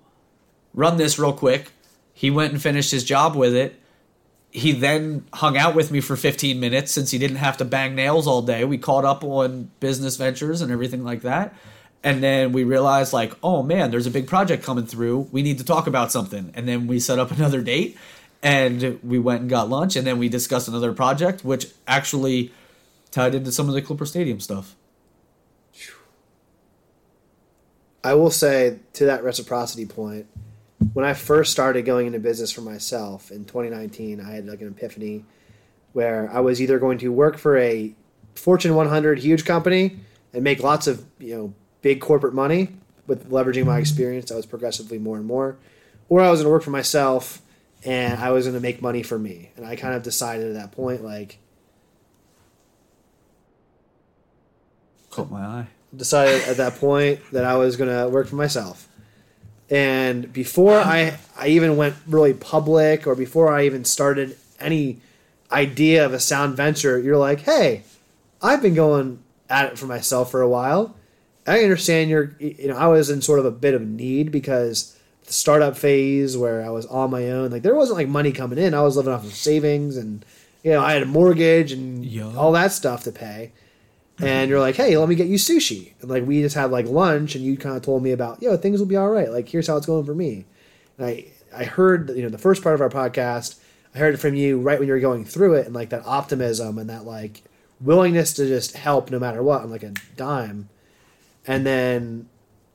Run this real quick." He went and finished his job with it. He then hung out with me for 15 minutes since he didn't have to bang nails all day. We caught up on business ventures and everything like that. And then we realized, like, oh man, there's a big project coming through. We need to talk about something. And then we set up another date and we went and got lunch. And then we discussed another project, which actually tied into some of the Clipper Stadium stuff. I will say to that reciprocity point, when I first started going into business for myself in 2019, I had like an epiphany where I was either going to work for a Fortune 100 huge company and make lots of you know big corporate money with leveraging my experience. I was progressively more and more, or I was going to work for myself and I was going to make money for me. And I kind of decided at that point, like, Caught my eye. decided at that point that I was going to work for myself. And before I, I even went really public or before I even started any idea of a sound venture, you're like, hey, I've been going at it for myself for a while. I understand you're, you know, I was in sort of a bit of need because the startup phase where I was on my own, like there wasn't like money coming in. I was living off of savings and, you know, I had a mortgage and all that stuff to pay. And you're like, hey, let me get you sushi. And like we just had like lunch, and you kind of told me about, yo, things will be all right. Like here's how it's going for me. And I I heard you know the first part of our podcast. I heard it from you right when you were going through it, and like that optimism and that like willingness to just help no matter what on like a dime. And then,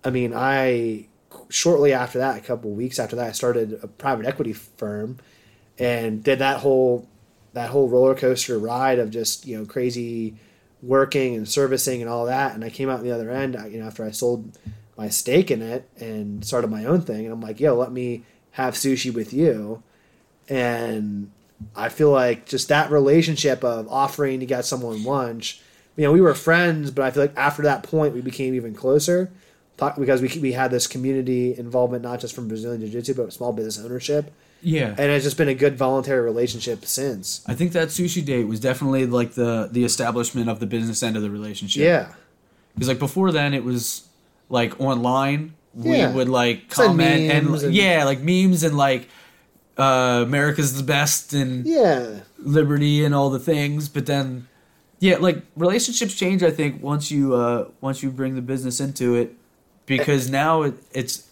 I mean, I shortly after that, a couple weeks after that, I started a private equity firm, and did that whole that whole roller coaster ride of just you know crazy working and servicing and all that. And I came out the other end, you know, after I sold my stake in it and started my own thing. And I'm like, yo, let me have sushi with you. And I feel like just that relationship of offering to get someone lunch. You know, we were friends, but I feel like after that point, we became even closer because we we had this community involvement, not just from Brazilian Jiu Jitsu, but small business ownership. Yeah, and it's just been a good voluntary relationship since. I think that sushi date was definitely like the the establishment of the business end of the relationship. Yeah, because like before then, it was like online. Yeah. We would like comment and, and, yeah, like memes and like uh, America's the best and yeah, liberty and all the things. But then, yeah, like relationships change. I think once you uh, once you bring the business into it, because now it, it's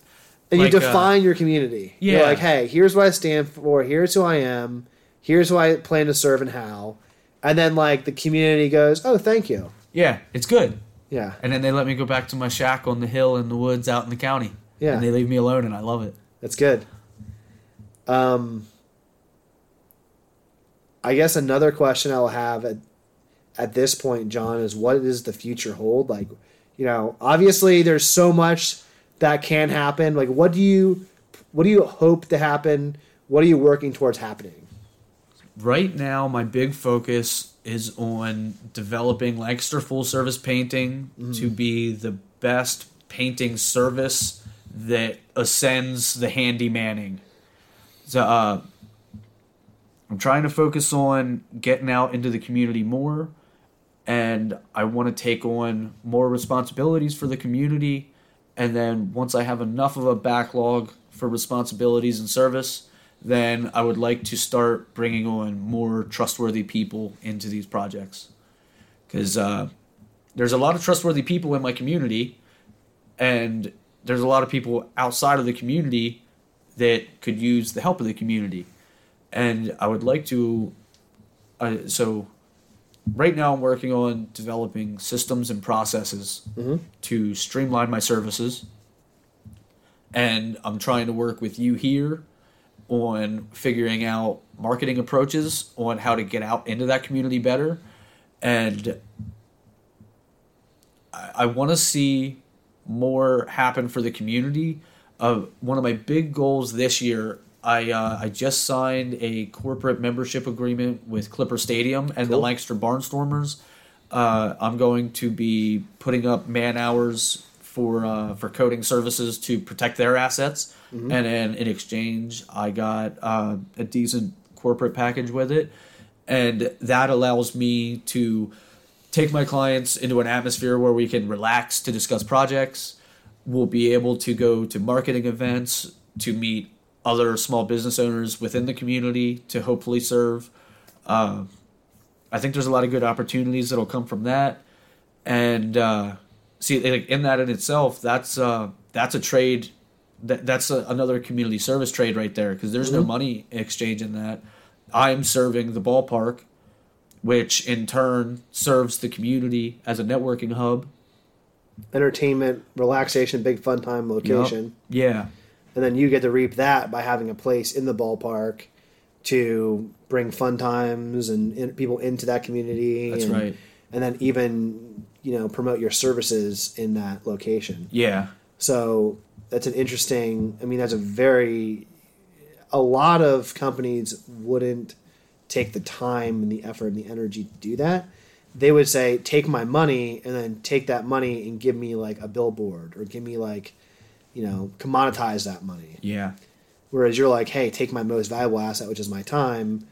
and like, you uh, define uh, your community. Yeah, You're like hey, here's what I stand for. Here's who I am. Here's who I plan to serve and how. And then like the community goes, oh, thank you. Yeah, it's good. Yeah. And then they let me go back to my shack on the hill in the woods out in the county. Yeah. And they leave me alone, and I love it. That's good. Um, I guess another question I'll have at, at this point, Jon, is what does the future hold? Like, you know, obviously there's so much that can happen. Like, what do you, what do you hope to happen? What are you working towards happening? Right now, my big focus is on developing Lancaster full service painting mm-hmm. to be the best painting service that ascends the handymanning. So, uh, I'm trying to focus on getting out into the community more, and I want to take on more responsibilities for the community. And then once I have enough of a backlog for responsibilities and service, then I would like to start bringing on more trustworthy people into these projects. Because uh, there's a lot of trustworthy people in my community, and there's a lot of people outside of the community that could use the help of the community. And I would like to, uh, so right now I'm working on developing systems and processes mm-hmm. to streamline my services. And I'm trying to work with you here on figuring out marketing approaches on how to get out into that community better. And I, I want to see more happen for the community uh, one of my big goals this year. I uh, I just signed a corporate membership agreement with Clipper Stadium and cool. the Lancaster Barnstormers. Uh, I'm going to be putting up man hours for uh, for coding services to protect their assets, mm-hmm. and then in exchange, I got uh, a decent corporate package with it, and that allows me to take my clients into an atmosphere where we can relax to discuss projects we'll be able to go to marketing events to meet other small business owners within the community to hopefully serve. Uh, I think there's a lot of good opportunities that'll come from that, and uh, see, like in that in itself, that's uh, that's a trade. That that's a, another community service trade right there because there's mm-hmm. no money exchange in that. I'm serving the ballpark, which in turn serves the community as a networking hub entertainment, relaxation, big fun time location. Yep. Yeah. And then you get to reap that by having a place in the ballpark to bring fun times and in, people into that community. That's and, right. And then even you know promote your services in that location. Yeah. So that's an interesting. I mean, that's a very. A lot of companies wouldn't take the time and the effort and the energy to do that they would say, take my money and then take that money and give me like a billboard or give me like, you know, commoditize that money. Yeah. Whereas you're like, hey, take my most valuable asset, which is my time,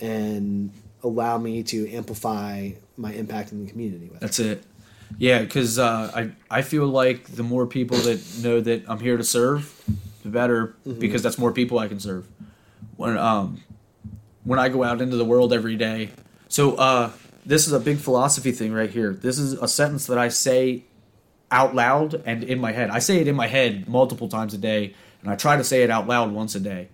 and allow me to amplify my impact in the community. With That's it. Yeah, because uh, I I feel like the more people that know that I'm here to serve, the better, mm-hmm. because that's more people I can serve. When um when I go out into the world every day, so uh this is a big philosophy thing right here. This is a sentence that I say out loud and in my head. I say it in my head multiple times a day, and I try to say it out loud once a day.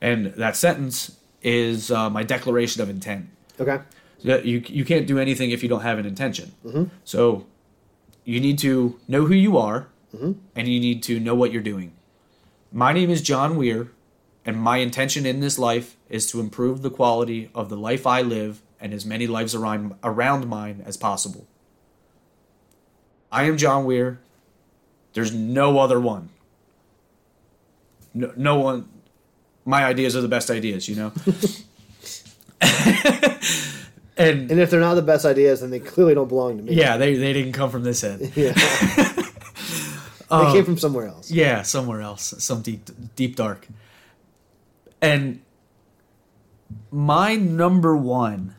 And that sentence is uh, my declaration of intent. Okay. You you can't do anything if you don't have an intention. Mm-hmm. So you need to know who you are, and you need to know what you're doing. My name is Jon Weir, and my intention in this life is to improve the quality of the life I live and as many lives around around mine as possible. I am Jon Weir. There's no other one. No, no one. My ideas are the best ideas, you know. and And if they're not the best ideas, then they clearly don't belong to me. yeah, they they didn't come from this head. Yeah. they came from somewhere else. Yeah, somewhere else, some deep, deep dark. And my number one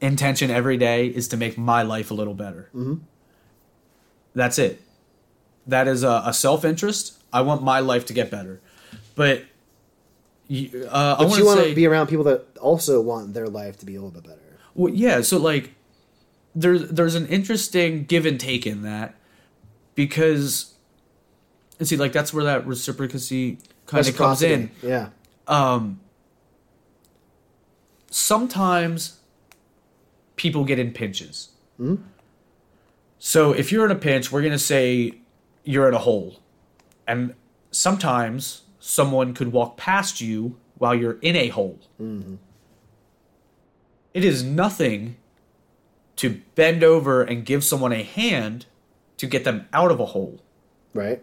intention every day is to make my life a little better. Mm-hmm. That's it. That is a, a self interest. I want my life to get better, but you, uh, But want you to want to be around people that also want their life to be a little bit better. Well, yeah. So like, there's there's an interesting give and take in that because, and see, like that's where that reciprocity kind of comes in. Yeah. Um, sometimes people get in pinches. So if you're in a pinch, we're gonna say you're in a hole, and sometimes someone could walk past you while you're in a hole. Mm-hmm. It is nothing to bend over and give someone a hand to get them out of a hole. Right.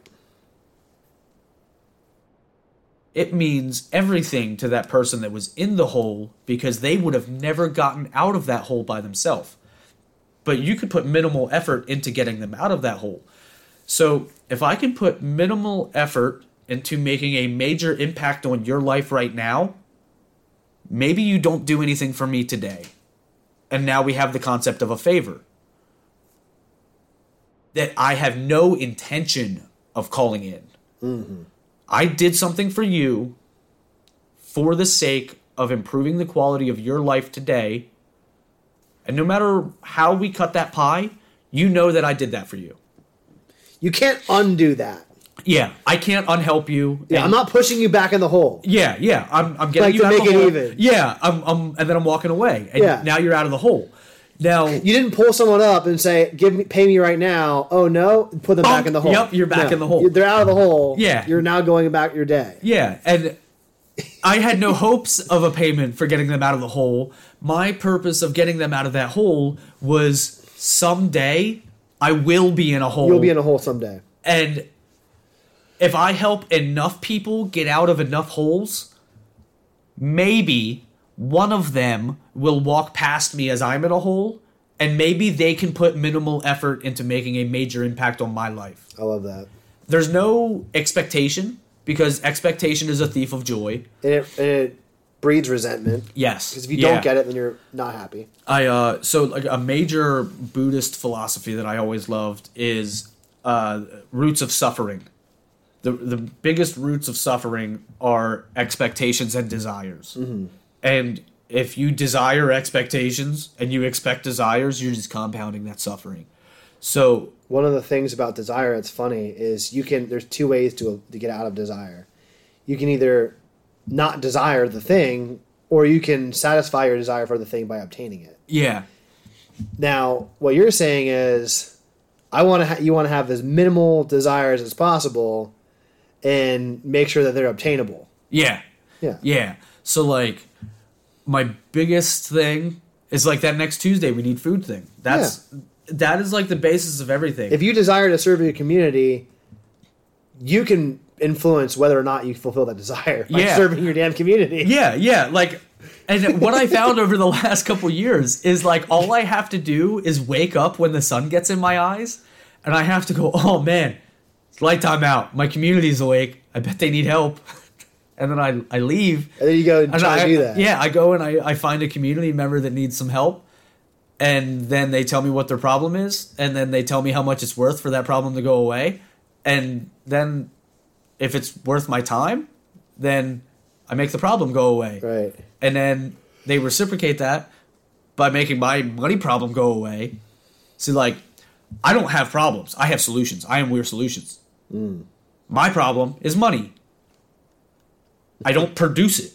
it means everything to that person that was in the hole because they would have never gotten out of that hole by themselves. But you could put minimal effort into getting them out of that hole. So if I can put minimal effort into making a major impact on your life right now, maybe you don't do anything for me today. And now we have the concept of a favor. That I have no intention of calling in. Mm-hmm. I did something for you for the sake of improving the quality of your life today. And no matter how we cut that pie, you know that I did that for you. You can't undo that. Yeah, I can't unhelp you. Yeah, I'm not pushing you back in the hole. Yeah, yeah, I'm, I'm getting Like you to out of make the it hole. even. Yeah, I'm, I'm, and then I'm walking away, and Yeah. now you're out of the hole. Now, You didn't pull someone up and say, "Give me, pay me right now." Oh no, put them back Bonk. in the hole. Yep, you're back in the hole. They're out of the hole. Yeah. you're now going about your day. Yeah, and I had no hopes of a payment for getting them out of the hole. My purpose of getting them out of that hole was someday I will be in a hole. You'll be in a hole someday. and if I help enough people get out of enough holes, maybe one of them will walk past me as I'm in a hole, and maybe they can put minimal effort into making a major impact on my life. I love that. There's no expectation because expectation is a thief of joy. And it, and it breeds resentment Yes. because if you Yeah. don't get it, then you're not happy. I uh so like a major Buddhist philosophy that I always loved is uh roots of suffering. The the biggest roots of suffering are expectations and desires. And if you desire expectations and you expect desires, you're just compounding that suffering. So One of the things about desire that's funny is you can. There's two ways to to get out of desire. You can either not desire the thing, or you can satisfy your desire for the thing by obtaining it. yeah, Now, what you're saying is, I want to. Ha- you want to have as minimal desires as possible, and make sure that they're obtainable. yeah, Yeah. yeah. So like my biggest thing is like that next Tuesday we need food thing. That's that is like the basis of everything. If you desire to serve your community, you can influence whether or not you fulfill that desire by Yeah. serving your damn community. Yeah, yeah. Like, and what I found over the last couple years is like all I have to do is wake up when the sun gets in my eyes, and I have to go, oh man, it's light time out. My community's awake. I bet they need help. And then I, I leave. And then you go and And try I, to do that. Yeah, I go and I, I find a community member that needs some help. And then they tell me what their problem is. And then they tell me how much it's worth for that problem to go away. And then if it's worth my time, then I make the problem go away Right. and then they reciprocate that by making my money problem go away. See, like, I don't have problems. I have solutions. I am Weir Solutions. Mm. My problem is money. I don't produce it.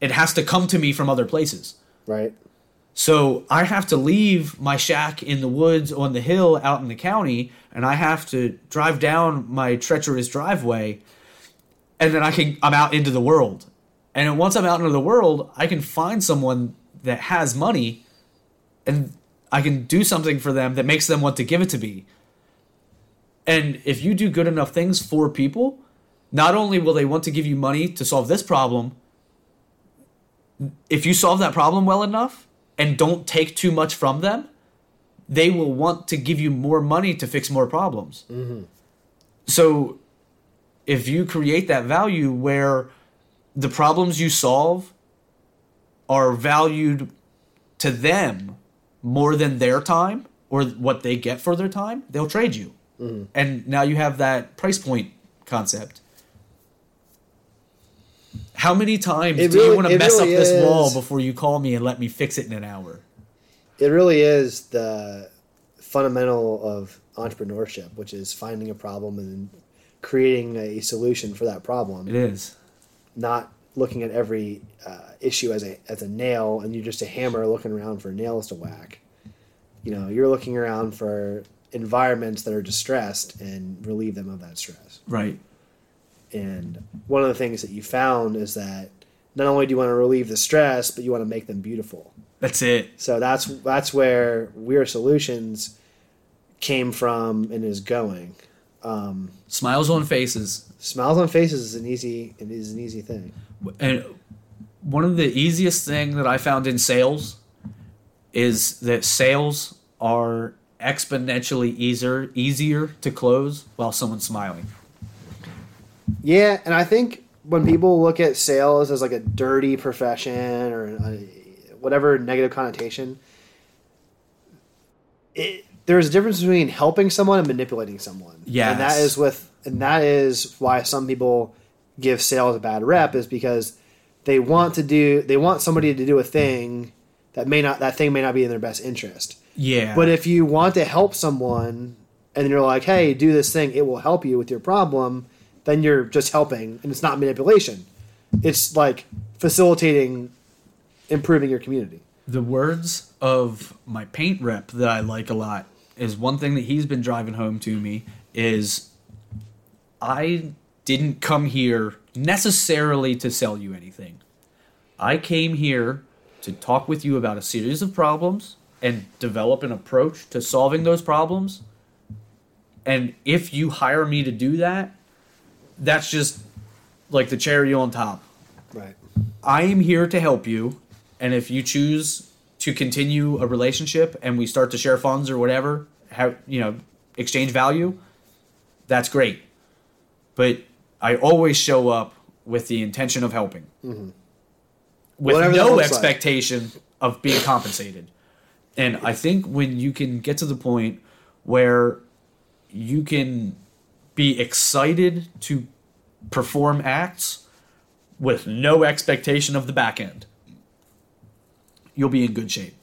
It has to come to me from other places. Right. So I have to leave my shack in the woods on the hill out in the county, and I have to drive down my treacherous driveway, and then I can I'm out into the world. And once I'm out into the world, I can find someone that has money, and I can do something for them that makes them want to give it to me. And if you do good enough things for people, not only will they want to give you money to solve this problem, if you solve that problem well enough and don't take too much from them, they will want to give you more money to fix more problems. Mm-hmm. So if you create that value where the problems you solve are valued to them more than their time or what they get for their time, they'll trade you. Mm-hmm. And now you have that price point concept. How many times It do you want to mess really up this wall before you call me and let me fix it in an hour? It really is the fundamental of entrepreneurship, which is finding a problem and creating a solution for that problem. It is. not looking at every uh, issue as a as a nail and you're just a hammer looking around for nails to whack. You know, you're looking around for environments that are distressed and relieve them of that stress. Right. And one of the things that you found is that not only do you want to relieve the stress, but you want to make them beautiful. That's it. So that's that's where Weir Solutions came from and is going. Um, Smiles on faces. smiles on faces is an easy it is an easy thing. And one of the easiest thing that I found in sales is that sales are exponentially easier easier to close while someone's smiling. Yeah, and I think when people look at sales as like a dirty profession or a, whatever negative connotation, it, there's a difference between helping someone and manipulating someone. Yeah, and that is with, and that is why some people give sales a bad rep is because they want to do, they want somebody to do a thing that may not, that thing may not be in their best interest. Yeah. But if you want to help someone and you're like, hey, do this thing, it will help you with your problem, then you're just helping and it's not manipulation. It's like facilitating improving your community. the words of my paint rep that I like a lot is one thing that he's been driving home to me is I didn't come here necessarily to sell you anything. I came here to talk with you about a series of problems and develop an approach to solving those problems. And if you hire me to do that, that's just like the cherry on top. Right. I am here to help you, and if you choose to continue a relationship and we start to share funds or whatever, have you know, exchange value, that's great. But I always show up with the intention of helping, mm-hmm. with Whatever no looks like. expectation of being compensated. And I think when you can get to the point where you can be excited to perform acts with no expectation of the back end, you'll be in good shape.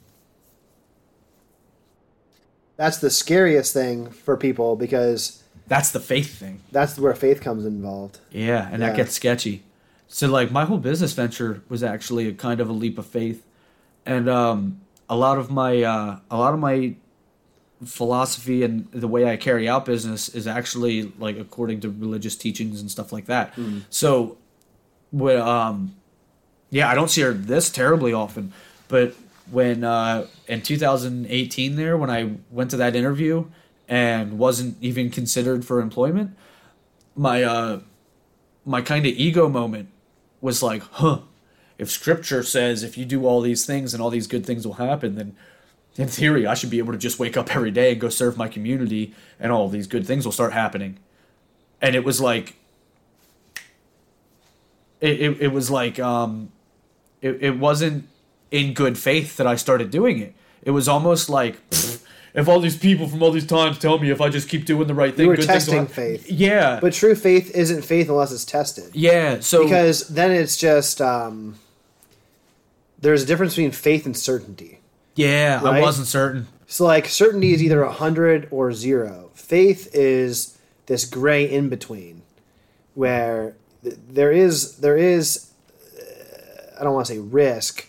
That's the scariest thing for people because That's the faith thing. that's where faith comes involved. Yeah, and Yeah. that gets sketchy. So like my whole business venture was actually a kind of a leap of faith. And um a lot of my uh a lot of my philosophy and the way I carry out business is actually like according to religious teachings and stuff like that. So when um yeah, I don't see her this terribly often, but when uh in 2018 there when I went to that interview and wasn't even considered for employment, my uh my kind of ego moment was like, huh, if scripture says if you do all these things and all these good things will happen, then in theory I should be able to just wake up every day and go serve my community and all these good things will start happening. And it was like it, it, it was like um it, it wasn't in good faith that I started doing it. It was almost like pfft, if all these people from all these times tell me if I just keep doing the right thing, you were good things will testing faith. Yeah, But true faith isn't faith unless it's tested. yeah. So Because then it's just um, there's a difference between faith and certainty. Yeah, I wasn't certain. So like certainty is either 100 or 0. Faith is this gray in between where th- there is there is uh, I don't want to say risk.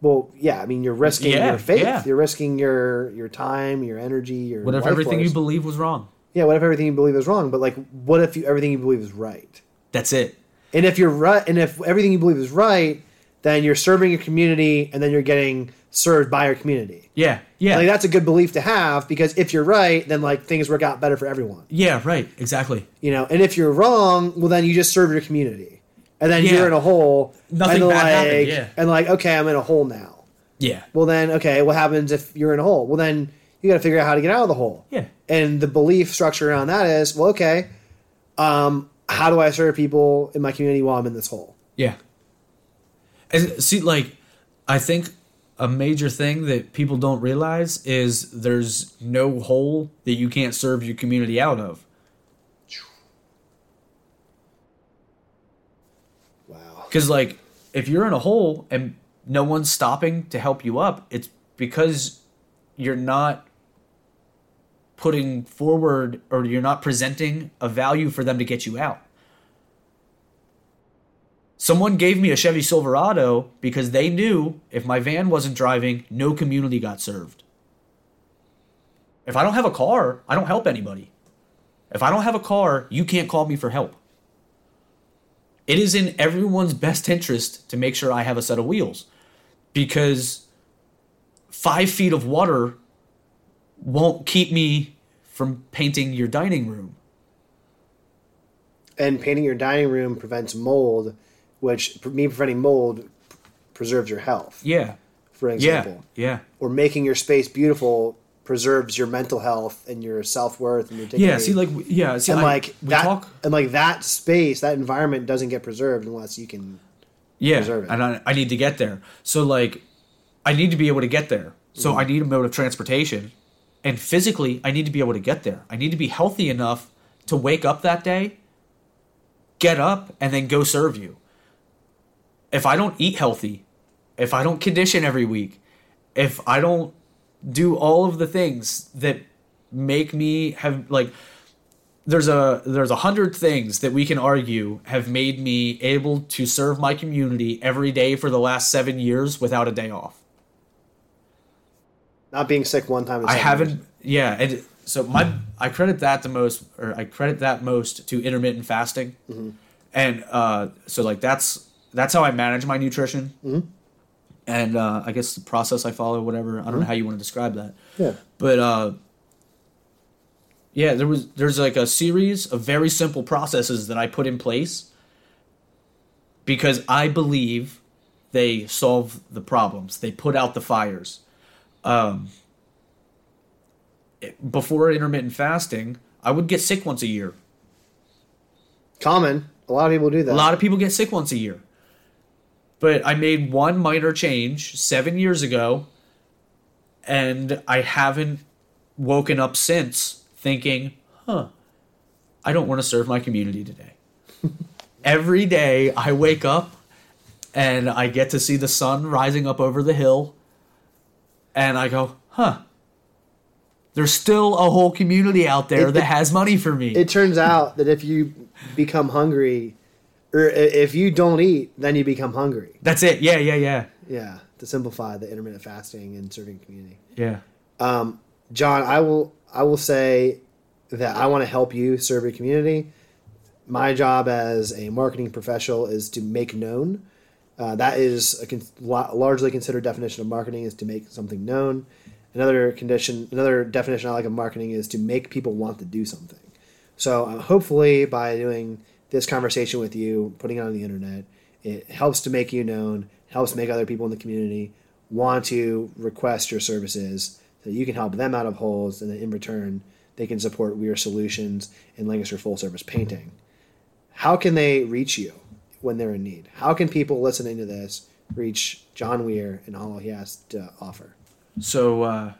Well, yeah, I mean you're risking Yeah, your faith. yeah. You're risking your your time, your energy, your What if everything you believe was wrong? Yeah, what if everything you believe is wrong? But like what if you, everything you believe is right? That's it. And if you're right and if everything you believe is right, then you're serving your community and then you're getting served by our community. Yeah, yeah, Like that's a good belief to have because if you're right, then like things work out better for everyone. yeah. Right, exactly. You know, and if you're wrong, well then you just serve your community. And then Yeah. you're in a hole. Nothing and bad like, happened, yeah. And like, okay, I'm in a hole now. Yeah, Well then, okay, what happens if you're in a hole? Well then you gotta figure out how to get out of the hole. yeah, And the belief structure around that is, well, okay, um, how do I serve people in my community while I'm in this hole? yeah. And see, like, I think a major thing that people don't realize is there's no hole that you can't serve your community out of. Wow. Because, like, if you're in a hole and no one's stopping to help you up, it's because you're not putting forward or you're not presenting a value for them to get you out. Someone gave me a Chevy Silverado because they knew if my van wasn't driving, no community got served. If I don't have a car, I don't help anybody. If I don't have a car, you can't call me for help. It is in everyone's best interest to make sure I have a set of wheels because five feet of water won't keep me from painting your dining room. And painting your dining room prevents mold, which me preventing mold preserves your health. Yeah. For example, Yeah. or making your space beautiful preserves your mental health and your self worth and your dignity. Yeah. See, like, yeah. See, and like we that, talk. and like that space, that environment doesn't get preserved unless you can. Yeah. preserve it. And I, I need to get there. So, like, I need to be able to get there. So, mm-hmm. I need a mode of transportation. And physically, I need to be able to get there. I need to be healthy enough to wake up that day, get up, and then go serve you. If I don't eat healthy, if I don't condition every week, if I don't do all of the things that make me have like there's a there's a hundred things that we can argue have made me able to serve my community every day for the last seven years without a day off. Not being sick one time. I haven't. years. Yeah, and so my I credit that the most, or I credit that most to intermittent fasting, and uh, so like that's that's how I manage my nutrition, and uh, I guess the process I follow, whatever. I don't know how you want to describe that, Yeah. but uh, yeah, there was there's like a series of very simple processes that I put in place because I believe they solve the problems. They put out the fires. Um, before intermittent fasting, I would get sick once a year. Common. A lot of people do that. A lot of people get sick once a year. But I made one minor change seven years ago, and I haven't woken up since thinking, huh, I don't want to serve my community today. Every day I wake up and I get to see the sun rising up over the hill, and I go, huh, there's still a whole community out there It- that has money for me. it turns out that if you become hungry, or if you don't eat, then you become hungry. That's it. Yeah, yeah, yeah. Yeah. To simplify the intermittent fasting and serving community. Yeah. Um, Jon, I will I will say that I want to help you serve your community. My job as a marketing professional is to make known. Uh, that is a con- largely considered definition of marketing is to make something known. Another condition, another definition I like of marketing is to make people want to do something. So uh, hopefully, by doing this conversation with you, putting it on the internet, it helps to make you known, helps make other people in the community want to request your services so you can help them out of holes, and then in return, they can support Weir Solutions and Lancaster Full Service Painting. How can they reach you when they're in need? How can people listening to this reach Jon Weir and all he has to offer? So uh,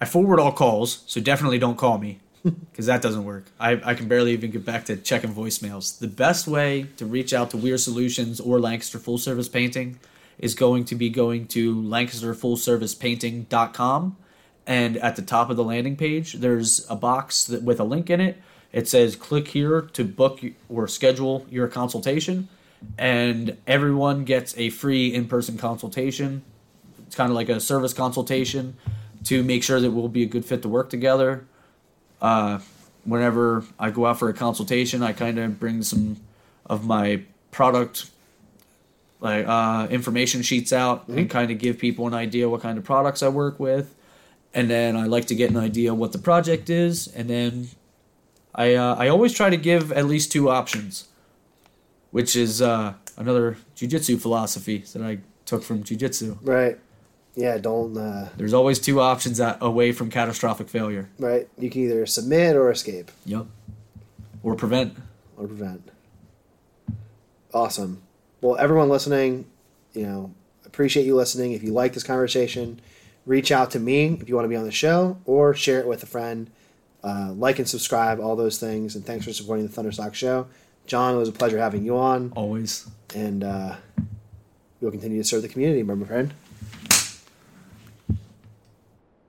I forward all calls, so definitely don't call me because that doesn't work. I, I can barely even get back to checking voicemails. The best way to reach out to Weir Solutions or Lancaster Full Service Painting is going to be going to lancasterfullservicepainting.com and at the top of the landing page there's a box that, with a link in it. It says click here to book or schedule your consultation. And everyone gets a free in-person consultation. It's kind of like a service consultation to make sure that we'll be a good fit to work together uh, whenever i go out for a consultation i kind of bring some of my product like uh, information sheets out and kind of give people an idea what kind of products I work with, and then I like to get an idea what the project is, and then I uh, I always try to give at least two options, which is uh, another jujitsu philosophy that I took from jujitsu. Right. Yeah, don't. Uh, There's always two options that, away from catastrophic failure. right. You can either submit or escape Yep. Or prevent. or prevent. Awesome. Well, everyone listening, you know, appreciate you listening. If you like this conversation, reach out to me if you want to be on the show or share it with a friend. Uh, like and subscribe, all those things. And thanks for supporting the Thunder Stock Show. Jon, it was a pleasure having you on. Always. And uh, we'll continue to serve the community, my friend.